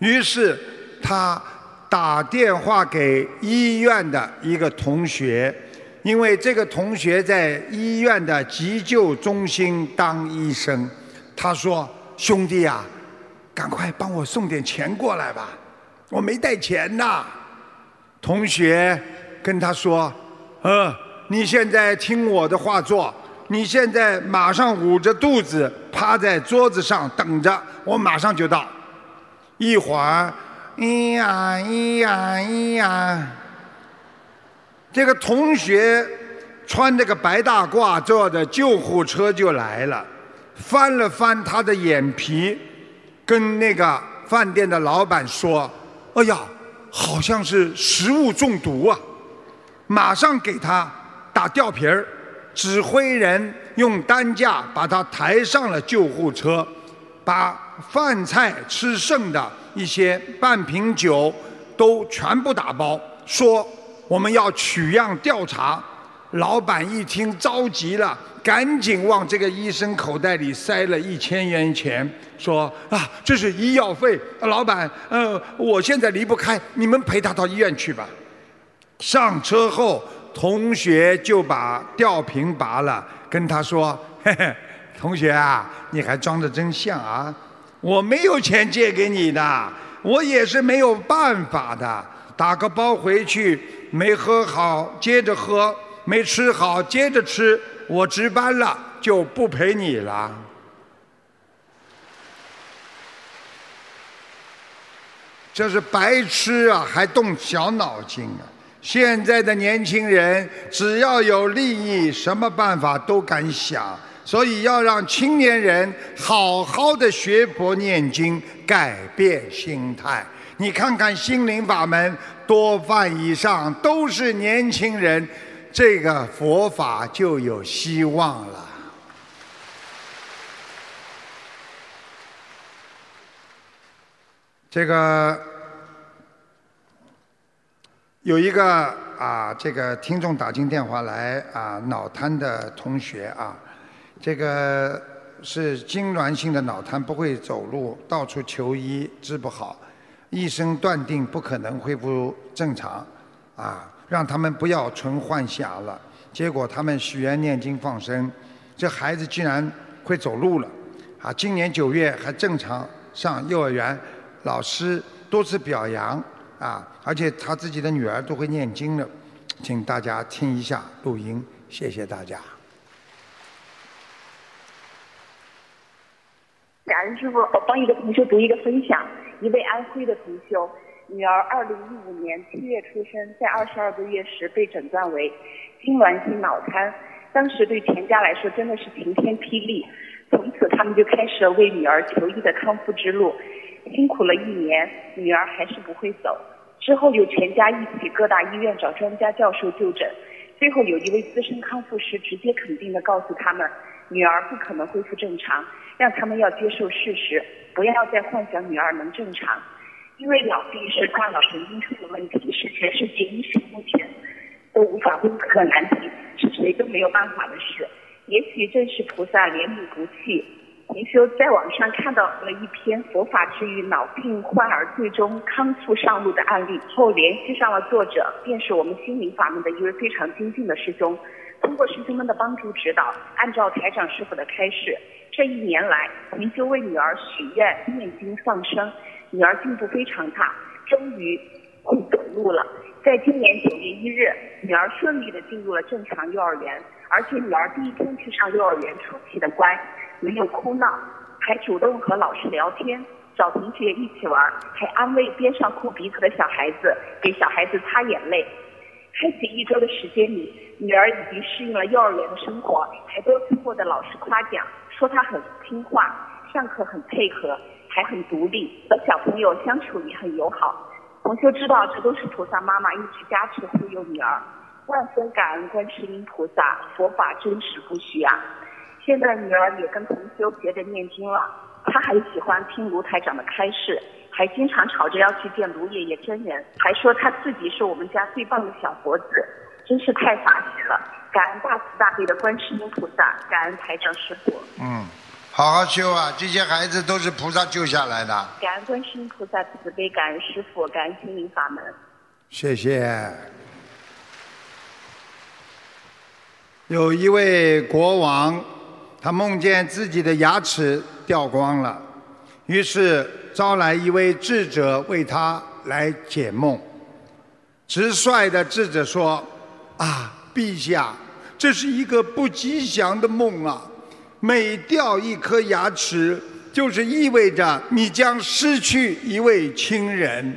于是他。打电话给医院的一个同学，因为这个同学在医院的急救中心当医生。他说：“兄弟呀，赶快帮我送点钱过来吧，我没带钱呐。”同学跟他说：“嗯，你现在听我的话做，你现在马上捂着肚子趴在桌子上等着，我马上就到。一会儿。”咿呀咿呀咿呀！这个同学穿着个白大褂，坐着救护车就来了，翻了翻他的眼皮，跟那个饭店的老板说：“哎呀，好像是食物中毒啊！”马上给他打吊瓶儿，指挥人用担架把他抬上了救护车，把饭菜吃剩的。一些半瓶酒都全部打包，说我们要取样调查。老板一听着急了，赶紧往这个医生口袋里塞了一千元钱，说啊，这是医药费。老板，呃，我现在离不开，你们陪他到医院去吧。上车后，同学就把吊瓶拔了，跟他说：“嘿嘿，同学啊，你还装得真像啊。”我没有钱借给你的，我也是没有办法的。打个包回去，没喝好接着喝，没吃好接着吃。我值班了就不陪你了。这是白痴啊，还动小脑筋啊！现在的年轻人只要有利益，什么办法都敢想。所以要让青年人好好的学佛念经，改变心态。你看看心灵法门，多半以上都是年轻人，这个佛法就有希望了。这个有一个啊，这个听众打进电话来啊，脑瘫的同学啊。这个是痉挛性的脑瘫，不会走路，到处求医治不好，医生断定不可能恢复正常，啊，让他们不要存幻想了。结果他们许愿念经放生，这孩子竟然会走路了，啊，今年九月还正常上幼儿园，老师多次表扬，啊，而且他自己的女儿都会念经了，请大家听一下录音，谢谢大家。感恩师傅，我帮一个同学读一个分享。一位安徽的同修，女儿二零一五年七月出生，在二十二个月时被诊断为痉挛性脑瘫。当时对全家来说真的是晴天霹雳。从此他们就开始了为女儿求医的康复之路。辛苦了一年，女儿还是不会走。之后又全家一起各大医院找专家教授就诊，最后有一位资深康复师直接肯定的告诉他们，女儿不可能恢复正常，让他们要接受事实，不要再幻想女儿能正常。因为脑壁是大脑神经出了问题，是全世界医学目前都无法攻克难题，是谁都没有办法的事。也许正是菩萨怜悯不弃。同修在网上看到了一篇佛法治愈脑病患儿最终康复上路的案例，后联系上了作者，便是我们心灵法门的一位非常精进的师兄。通过师兄们的帮助指导，按照台长师傅的开示，这一年来，您就为女儿许愿念经放生，女儿进步非常大，终于会走路了。在今年九月一日，女儿顺利的进入了正常幼儿园，而且女儿第一天去上幼儿园出奇的乖。没有哭闹，还主动和老师聊天，找同学一起玩，还安慰边上哭鼻子的小孩子，给小孩子擦眼泪。开启一周的时间里，女儿已经适应了幼儿园的生活，还多次获得老师夸奖，说她很听话，上课很配合，还很独立，和小朋友相处也很友好。同修知道这都是菩萨妈妈一直加持护佑女儿，万分感恩观世音菩萨，佛法真实不虚啊。现在女儿也跟同修学着念经了，她还喜欢听卢台长的开示，还经常吵着要去见卢爷爷真人，还说她自己是我们家最棒的小佛子，真是太法喜了！感恩大慈大悲的观世音菩萨，感恩台长师傅。嗯，好好修啊！这些孩子都是菩萨救下来的。感恩观世音菩萨慈悲，感恩师傅，感恩心灵法门。谢谢。有一位国王。他梦见自己的牙齿掉光了，于是招来一位智者为他来解梦。直率的智者说：“啊，陛下，这是一个不吉祥的梦啊！每掉一颗牙齿，就是意味着你将失去一位亲人。”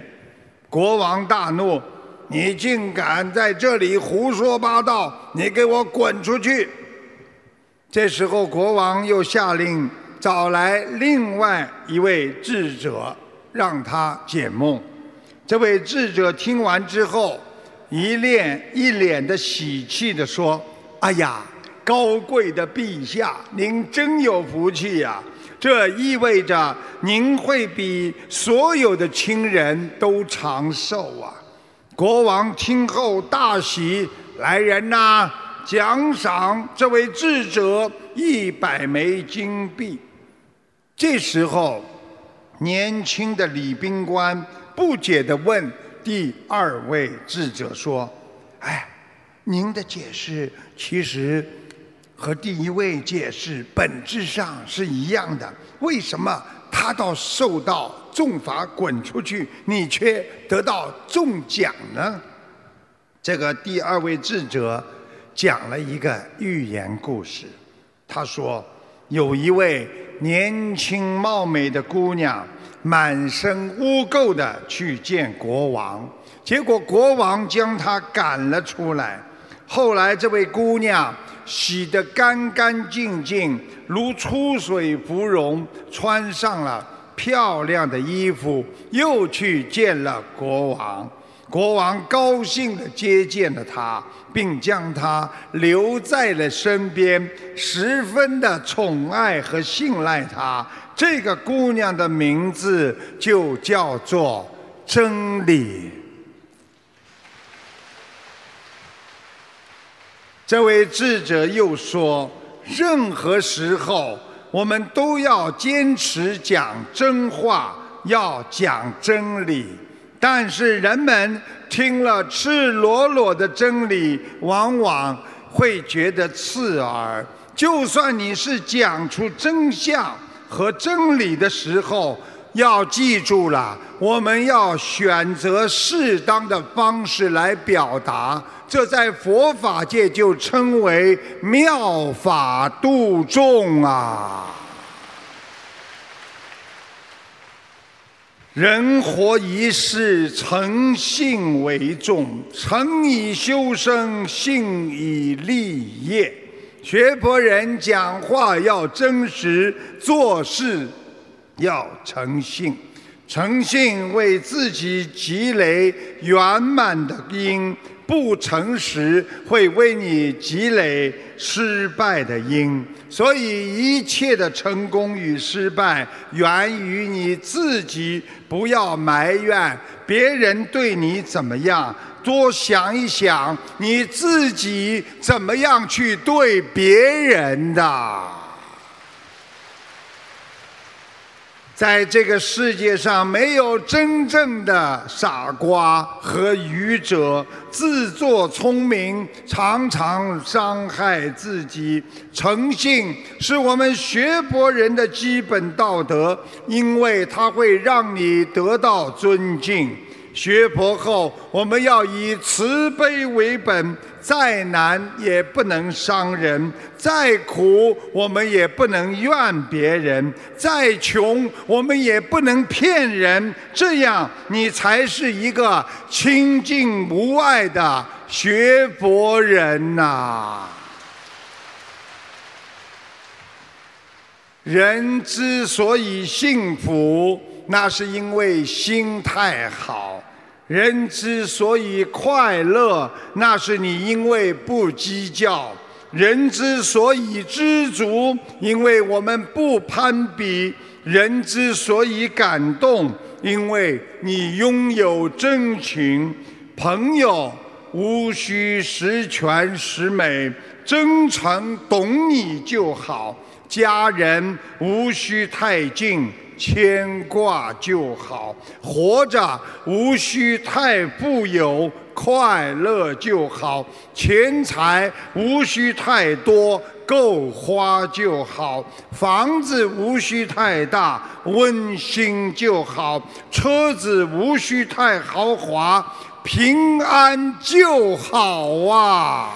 国王大怒：“你竟敢在这里胡说八道！你给我滚出去！”这时候，国王又下令找来另外一位智者，让他解梦。这位智者听完之后，一脸一脸的喜气地说：“哎呀，高贵的陛下，您真有福气呀！这意味着您会比所有的亲人都长寿啊！”国王听后大喜：“来人呐！”奖赏这位智者一百枚金币。这时候，年轻的礼宾官不解地问第二位智者说：“哎，您的解释其实和第一位解释本质上是一样的，为什么他到受到重罚滚出去，你却得到中奖呢？”这个第二位智者。讲了一个寓言故事。他说，有一位年轻貌美的姑娘，满身污垢的去见国王，结果国王将她赶了出来。后来，这位姑娘洗得干干净净，如出水芙蓉，穿上了漂亮的衣服，又去见了国王。国王高兴地接见了她，并将她留在了身边，十分的宠爱和信赖她。这个姑娘的名字就叫做真理。这位智者又说：任何时候，我们都要坚持讲真话，要讲真理。但是人们听了赤裸裸的真理，往往会觉得刺耳。就算你是讲出真相和真理的时候，要记住了，我们要选择适当的方式来表达。这在佛法界就称为妙法度众啊。人活一世，诚信为重，诚以修身，信以立业。学佛人讲话要真实，做事要诚信。诚信为自己积累圆满的因，不诚实会为你积累失败的因。所以一切的成功与失败，源于你自己。不要埋怨别人对你怎么样，多想一想你自己怎么样去对别人的。在这个世界上，没有真正的傻瓜和愚者，自作聪明常常伤害自己。诚信是我们学博人的基本道德，因为它会让你得到尊敬。学佛后，我们要以慈悲为本，再难也不能伤人，再苦我们也不能怨别人，再穷我们也不能骗人。这样，你才是一个清净无碍的学佛人呐。人之所以幸福。那是因为心态好，人之所以快乐，那是你因为不计较；人之所以知足，因为我们不攀比；人之所以感动，因为你拥有真情。朋友无需十全十美，真诚懂你就好；家人无需太近。牵挂就好，活着无需太富有，快乐就好；钱财无需太多，够花就好；房子无需太大，温馨就好；车子无需太豪华，平安就好啊。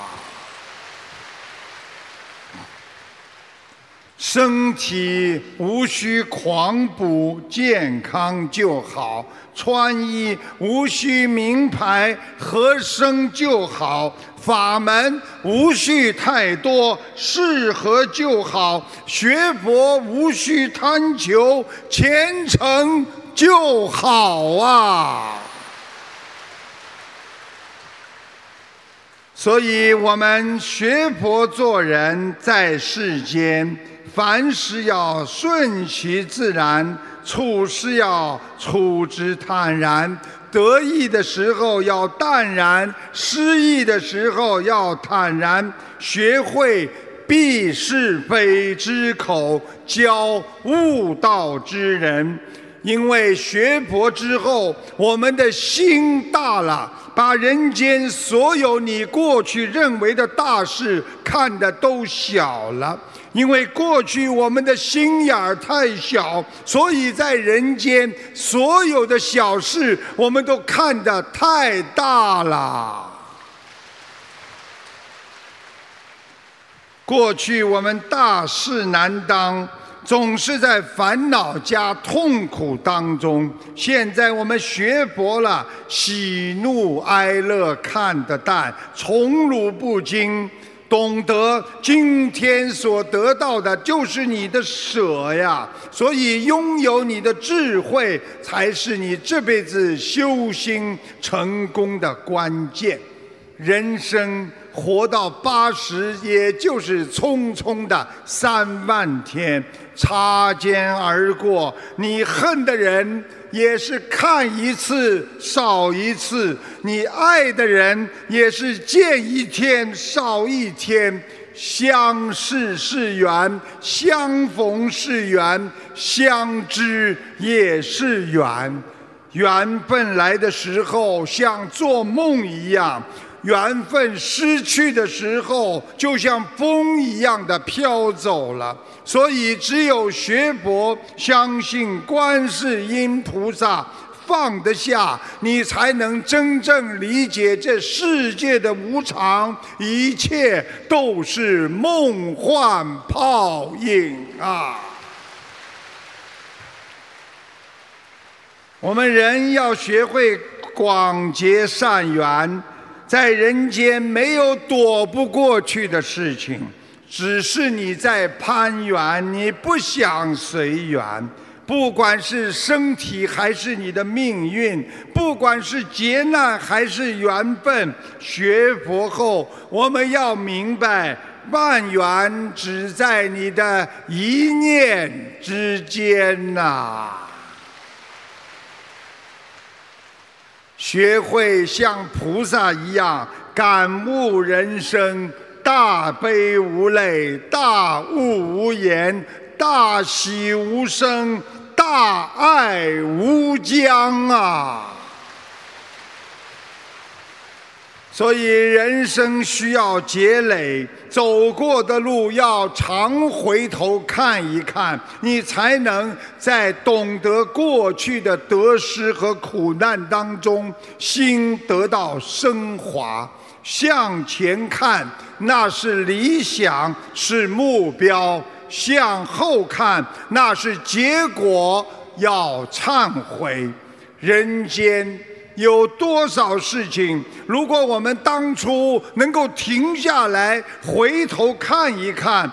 身体无需狂补，健康就好；穿衣无需名牌，合身就好；法门无需太多，适合就好；学佛无需贪求，虔诚就好啊！所以，我们学佛做人，在世间。凡事要顺其自然，处事要处之坦然。得意的时候要淡然，失意的时候要坦然。学会避是非之口，教悟道之人。因为学佛之后，我们的心大了，把人间所有你过去认为的大事看得都小了。因为过去我们的心眼儿太小，所以在人间所有的小事我们都看得太大了。过去我们大事难当，总是在烦恼加痛苦当中；现在我们学佛了，喜怒哀乐看得淡，宠辱不惊。懂得今天所得到的就是你的舍呀，所以拥有你的智慧才是你这辈子修心成功的关键。人生活到八十，也就是匆匆的三万天，擦肩而过，你恨的人。也是看一次少一次，你爱的人也是见一天少一天。相识是缘，相逢是缘，相知也是缘。缘分来的时候像做梦一样，缘分失去的时候就像风一样的飘走了。所以，只有学佛、相信观世音菩萨，放得下，你才能真正理解这世界的无常，一切都是梦幻泡影啊！我们人要学会广结善缘，在人间没有躲不过去的事情。只是你在攀缘，你不想随缘。不管是身体还是你的命运，不管是劫难还是缘分，学佛后我们要明白，万缘只在你的一念之间呐、学会像菩萨一样感悟人生，大悲无泪，大悟无言，大喜无声，大爱无疆啊！所以人生需要积累，走过的路要常回头看一看，你才能在懂得过去的得失和苦难当中，心得到升华。向前看，那是理想，是目标；向后看，那是结果，要忏悔。人间有多少事情，如果我们当初能够停下来，回头看一看，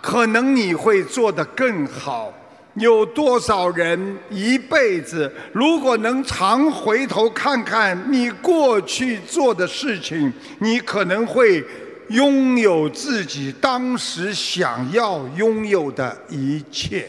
可能你会做得更好。有多少人一辈子，如果能常回头看看你过去做的事情，你可能会拥有自己当时想要拥有的一切。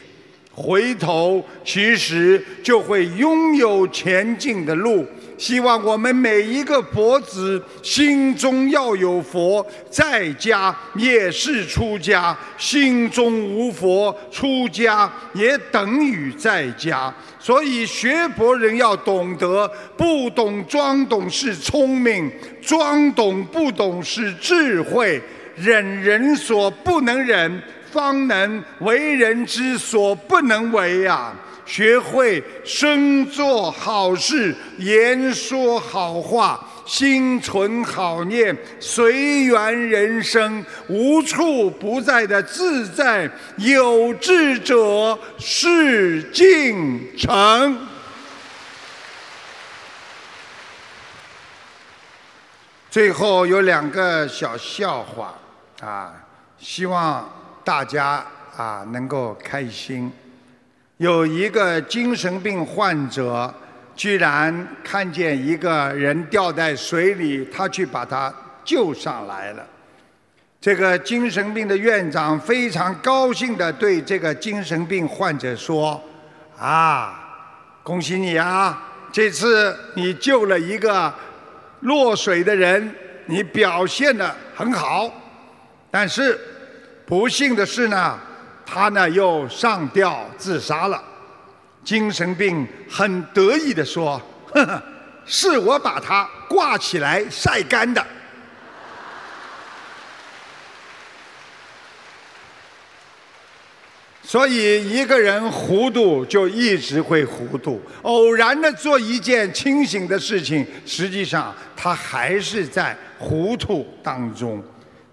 回头其实就会拥有前进的路。希望我们每一个佛子心中要有佛，在家也是出家；心中无佛，出家也等于在家。所以学佛人要懂得，不懂装懂是聪明，装懂不懂是智慧。忍人所不能忍，方能为人之所不能为啊！学会身做好事，言说好话，心存好念，随缘人生，无处不在的自在。有志者事竟成。最后有两个小笑话啊，希望大家啊能够开心。有一个精神病患者，居然看见一个人掉在水里，他去把他救上来了。这个精神病的院长非常高兴地对这个精神病患者说：“啊，恭喜你啊！这次你救了一个落水的人，你表现得很好。但是不幸的是呢，他呢又上吊自杀了。精神病很得意地说：“呵呵，是我把他挂起来晒干的。”所以，一个人糊涂就一直会糊涂。偶然的做一件清醒的事情，实际上他还是在糊涂当中。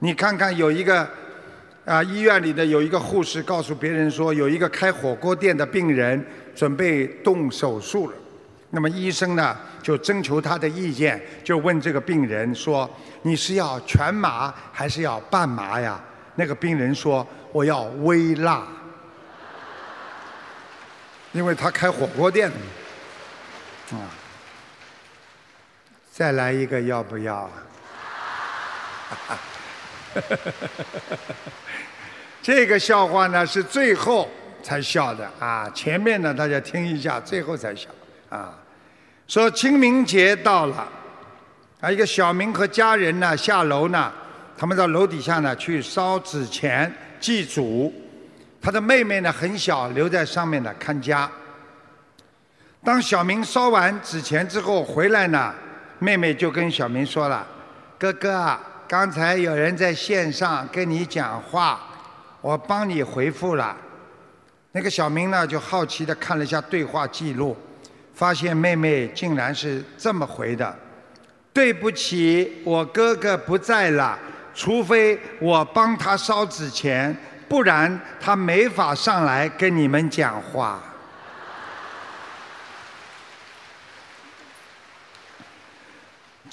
你看看，有一个啊，医院里的有一个护士告诉别人说，有一个开火锅店的病人准备动手术了。那么医生呢，就征求他的意见，就问这个病人说：“你是要全麻还是要半麻呀？”那个病人说：“我要微辣。”因为他开火锅店的，啊，再来一个要不要啊？这个笑话呢是最后才笑的啊，前面呢大家听一下，最后才笑啊。说清明节到了，啊，一个小明和家人呢下楼呢，他们到楼底下呢去烧纸钱祭祖。他的妹妹呢很小，留在上面呢看家。当小明烧完纸钱之后回来呢，妹妹就跟小明说了：“哥哥，刚才有人在线上跟你讲话，我帮你回复了。”那个小明呢就好奇的看了一下对话记录，发现妹妹竟然是这么回的：“对不起，我哥哥不在了，除非我帮他烧纸钱。”不然他没法上来跟你们讲话。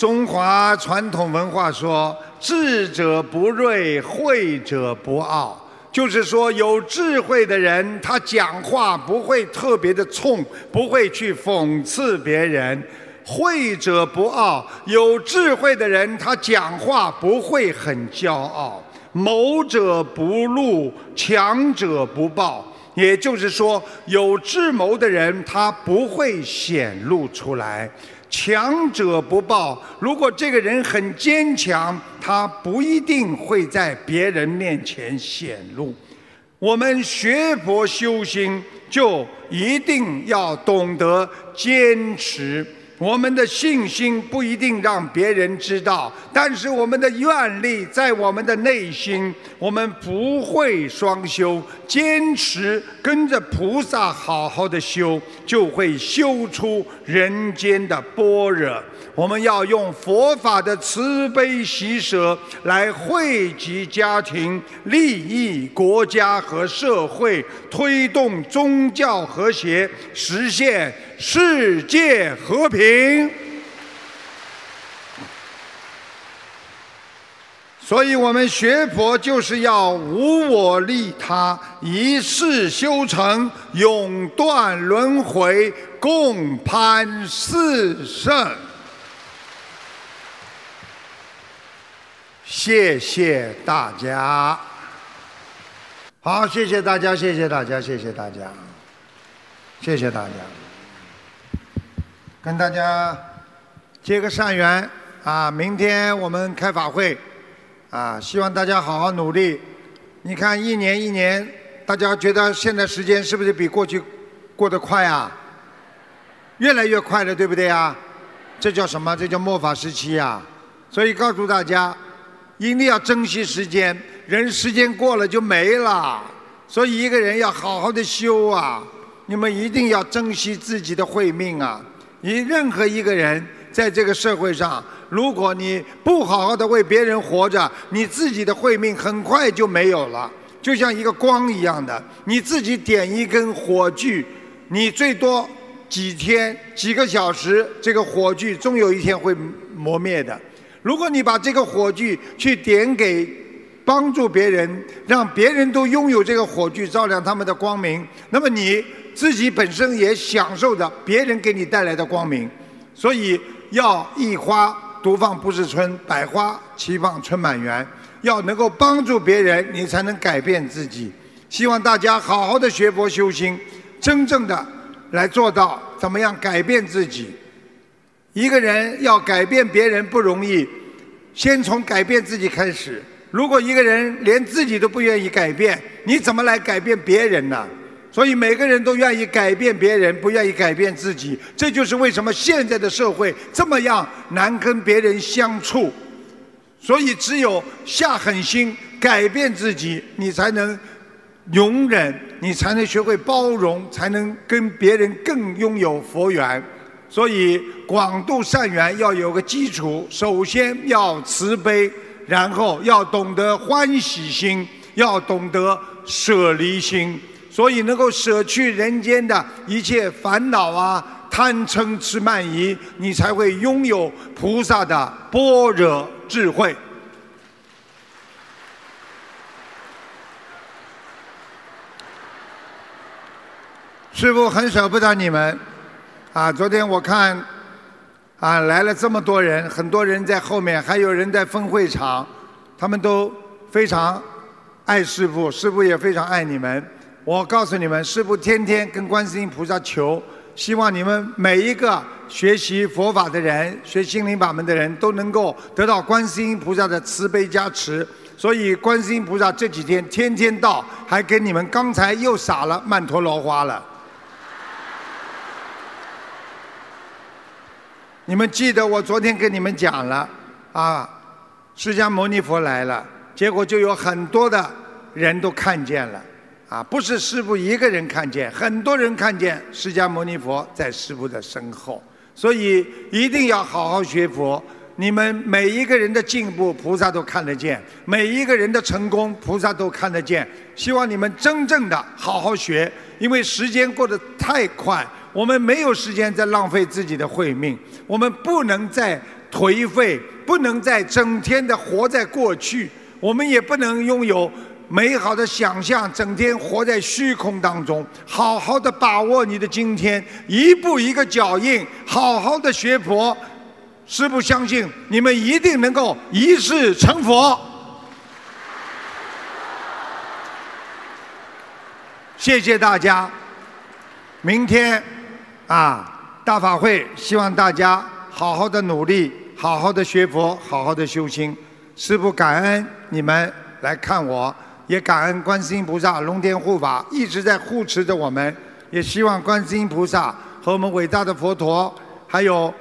中华传统文化说：“智者不锐，慧者不傲。”就是说，有智慧的人，他讲话不会特别的冲，不会去讽刺别人。慧者不傲，有智慧的人，他讲话不会很骄傲。谋者不怒，强者不暴。也就是说，有智谋的人，他不会显露出来。强者不暴，如果这个人很坚强，他不一定会在别人面前显露。我们学佛修心，就一定要懂得坚持。我们的信心不一定让别人知道，但是我们的愿力在我们的内心。我们不会双修，坚持跟着菩萨好好的修，就会修出人间的般若。我们要用佛法的慈悲喜舍来惠及家庭、利益国家和社会，推动宗教和谐，实现世界和平。所以我们学佛就是要无我利他，一世修成，永断轮回，共攀四圣。谢谢大家，好，谢谢大家，谢谢大家，谢谢大家，谢谢大家，跟大家结个善缘啊！明天我们开法会啊，希望大家好好努力。你看，一年一年，大家觉得现在时间是不是比过去过得快啊？越来越快了，对不对啊？这叫什么？这叫末法时期呀！所以告诉大家。一定要珍惜时间，人时间过了就没了，所以一个人要好好的修啊！你们一定要珍惜自己的慧命啊！你任何一个人在这个社会上，如果你不好好的为别人活着，你自己的慧命很快就没有了，就像一个光一样的，你自己点一根火炬，你最多几天、几个小时，这个火炬终有一天会磨灭的。如果你把这个火炬去点给帮助别人，让别人都拥有这个火炬照亮他们的光明，那么你自己本身也享受着别人给你带来的光明。所以要一花独放不是春，百花齐放春满园。要能够帮助别人，你才能改变自己。希望大家好好的学佛修心，真正的来做到怎么样改变自己。一个人要改变别人不容易，先从改变自己开始。如果一个人连自己都不愿意改变，你怎么来改变别人呢？所以每个人都愿意改变别人，不愿意改变自己。这就是为什么现在的社会这么样难跟别人相处。所以只有下狠心改变自己，你才能容忍，你才能学会包容，才能跟别人更拥有佛缘。所以广度善缘要有个基础，首先要慈悲，然后要懂得欢喜心，要懂得舍离心。所以能够舍去人间的一切烦恼啊、贪嗔痴慢疑，你才会拥有菩萨的般若智慧。师父很舍不得你们。啊，昨天我看，啊来了这么多人，很多人在后面，还有人在分会场，他们都非常爱师父，师父也非常爱你们。我告诉你们，师父天天跟观世音菩萨求，希望你们每一个学习佛法的人、学心灵法门的人都能够得到观世音菩萨的慈悲加持。所以，观世音菩萨这几天天天到，还给你们刚才又撒了曼陀罗花了。你们记得我昨天跟你们讲了，啊，释迦牟尼佛来了，结果就有很多的人都看见了，啊，不是师父一个人看见，很多人看见释迦牟尼佛在师父的身后，所以一定要好好学佛。你们每一个人的进步，菩萨都看得见；每一个人的成功，菩萨都看得见。希望你们真正的好好学，因为时间过得太快。我们没有时间再浪费自己的慧命，我们不能再颓废，不能再整天的活在过去，我们也不能拥有美好的想象，整天活在虚空当中，好好的把握你的今天，一步一个脚印，好好的学佛。师父相信你们一定能够一世成佛。谢谢大家，明天啊大法会，希望大家好好的努力，好好的学佛，好好的修心。师父感恩你们来看我，也感恩观世音菩萨、龙天护法一直在护持着我们，也希望观世音菩萨和我们伟大的佛陀，还有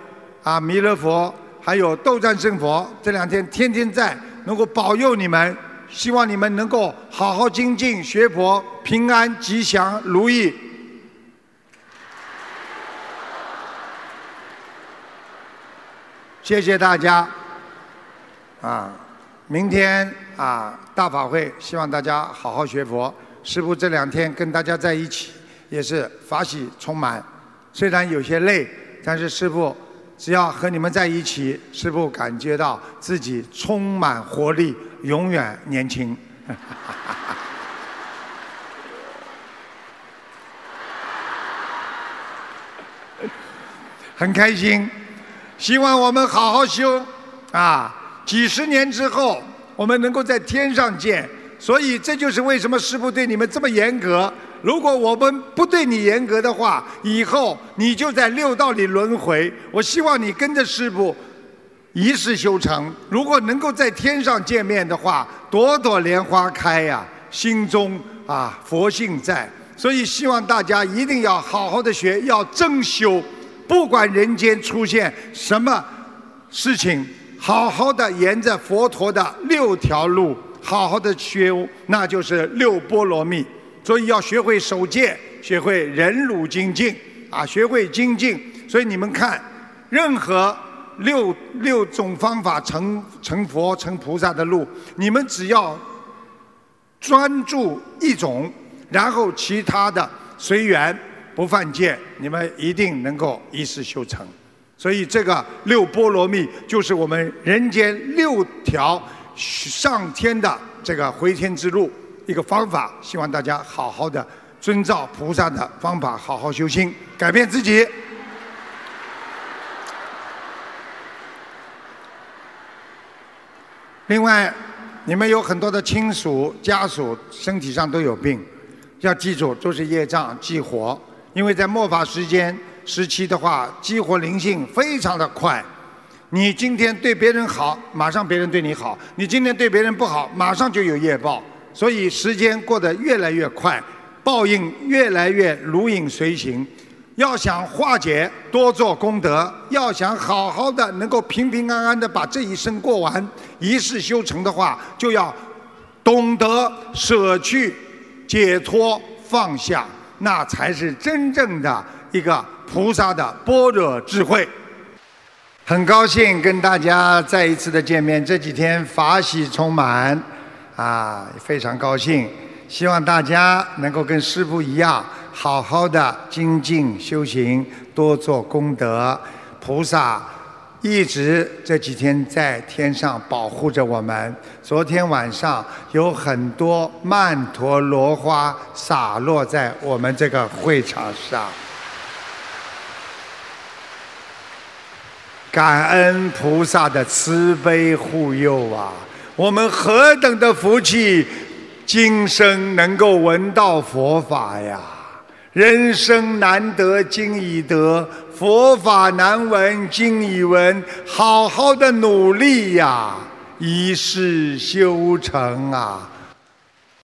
啊弥勒佛，还有斗战胜佛，这两天天天在，能够保佑你们。希望你们能够好好精进学佛，平安吉祥如意。谢谢大家。啊，明天啊大法会，希望大家好好学佛。师父这两天跟大家在一起，也是法喜充满。虽然有些累，但是师父只要和你们在一起，师父感觉到自己充满活力。永远年轻，很开心。希望我们好好修啊！几十年之后，我们能够在天上见。所以，这就是为什么师父对你们这么严格。如果我们不对你严格的话，以后你就在六道里轮回。我希望你跟着师父。一世修成，如果能够在天上见面的话，朵朵莲花开呀，心中啊佛性在，所以希望大家一定要好好的学，要真修，不管人间出现什么事情，好好的沿着佛陀的六条路，好好的修，那就是六波罗蜜。所以要学会守戒，学会忍辱精进啊，学会精进。所以你们看，任何。六六种方法成成佛成菩萨的路，你们只要专注一种，然后其他的随缘不犯戒，你们一定能够一世修成。所以这个六波罗蜜就是我们人间六条上天的这个回天之路一个方法，希望大家好好的遵照菩萨的方法，好好修心，改变自己。另外，你们有很多的亲属家属身体上都有病，要记住都是业障激活。因为在末法时间时期的话，激活灵性非常的快。你今天对别人好，马上别人对你好；你今天对别人不好，马上就有业报。所以时间过得越来越快，报应越来越如影随形。要想化解，多做功德；要想好好的能够平平安安的把这一生过完，一世修成的话，就要懂得舍去、解脱、放下，那才是真正的一个菩萨的般若智慧。很高兴跟大家再一次的见面，这几天法喜充满，啊，非常高兴。希望大家能够跟师父一样。好好的精进修行，多做功德。菩萨一直这几天在天上保护着我们。昨天晚上有很多曼陀罗花洒落在我们这个会场上，感恩菩萨的慈悲护佑啊！我们何等的福气，今生能够闻到佛法呀！人生难得今已得，佛法难闻今已闻。好好的努力呀，一世修成啊！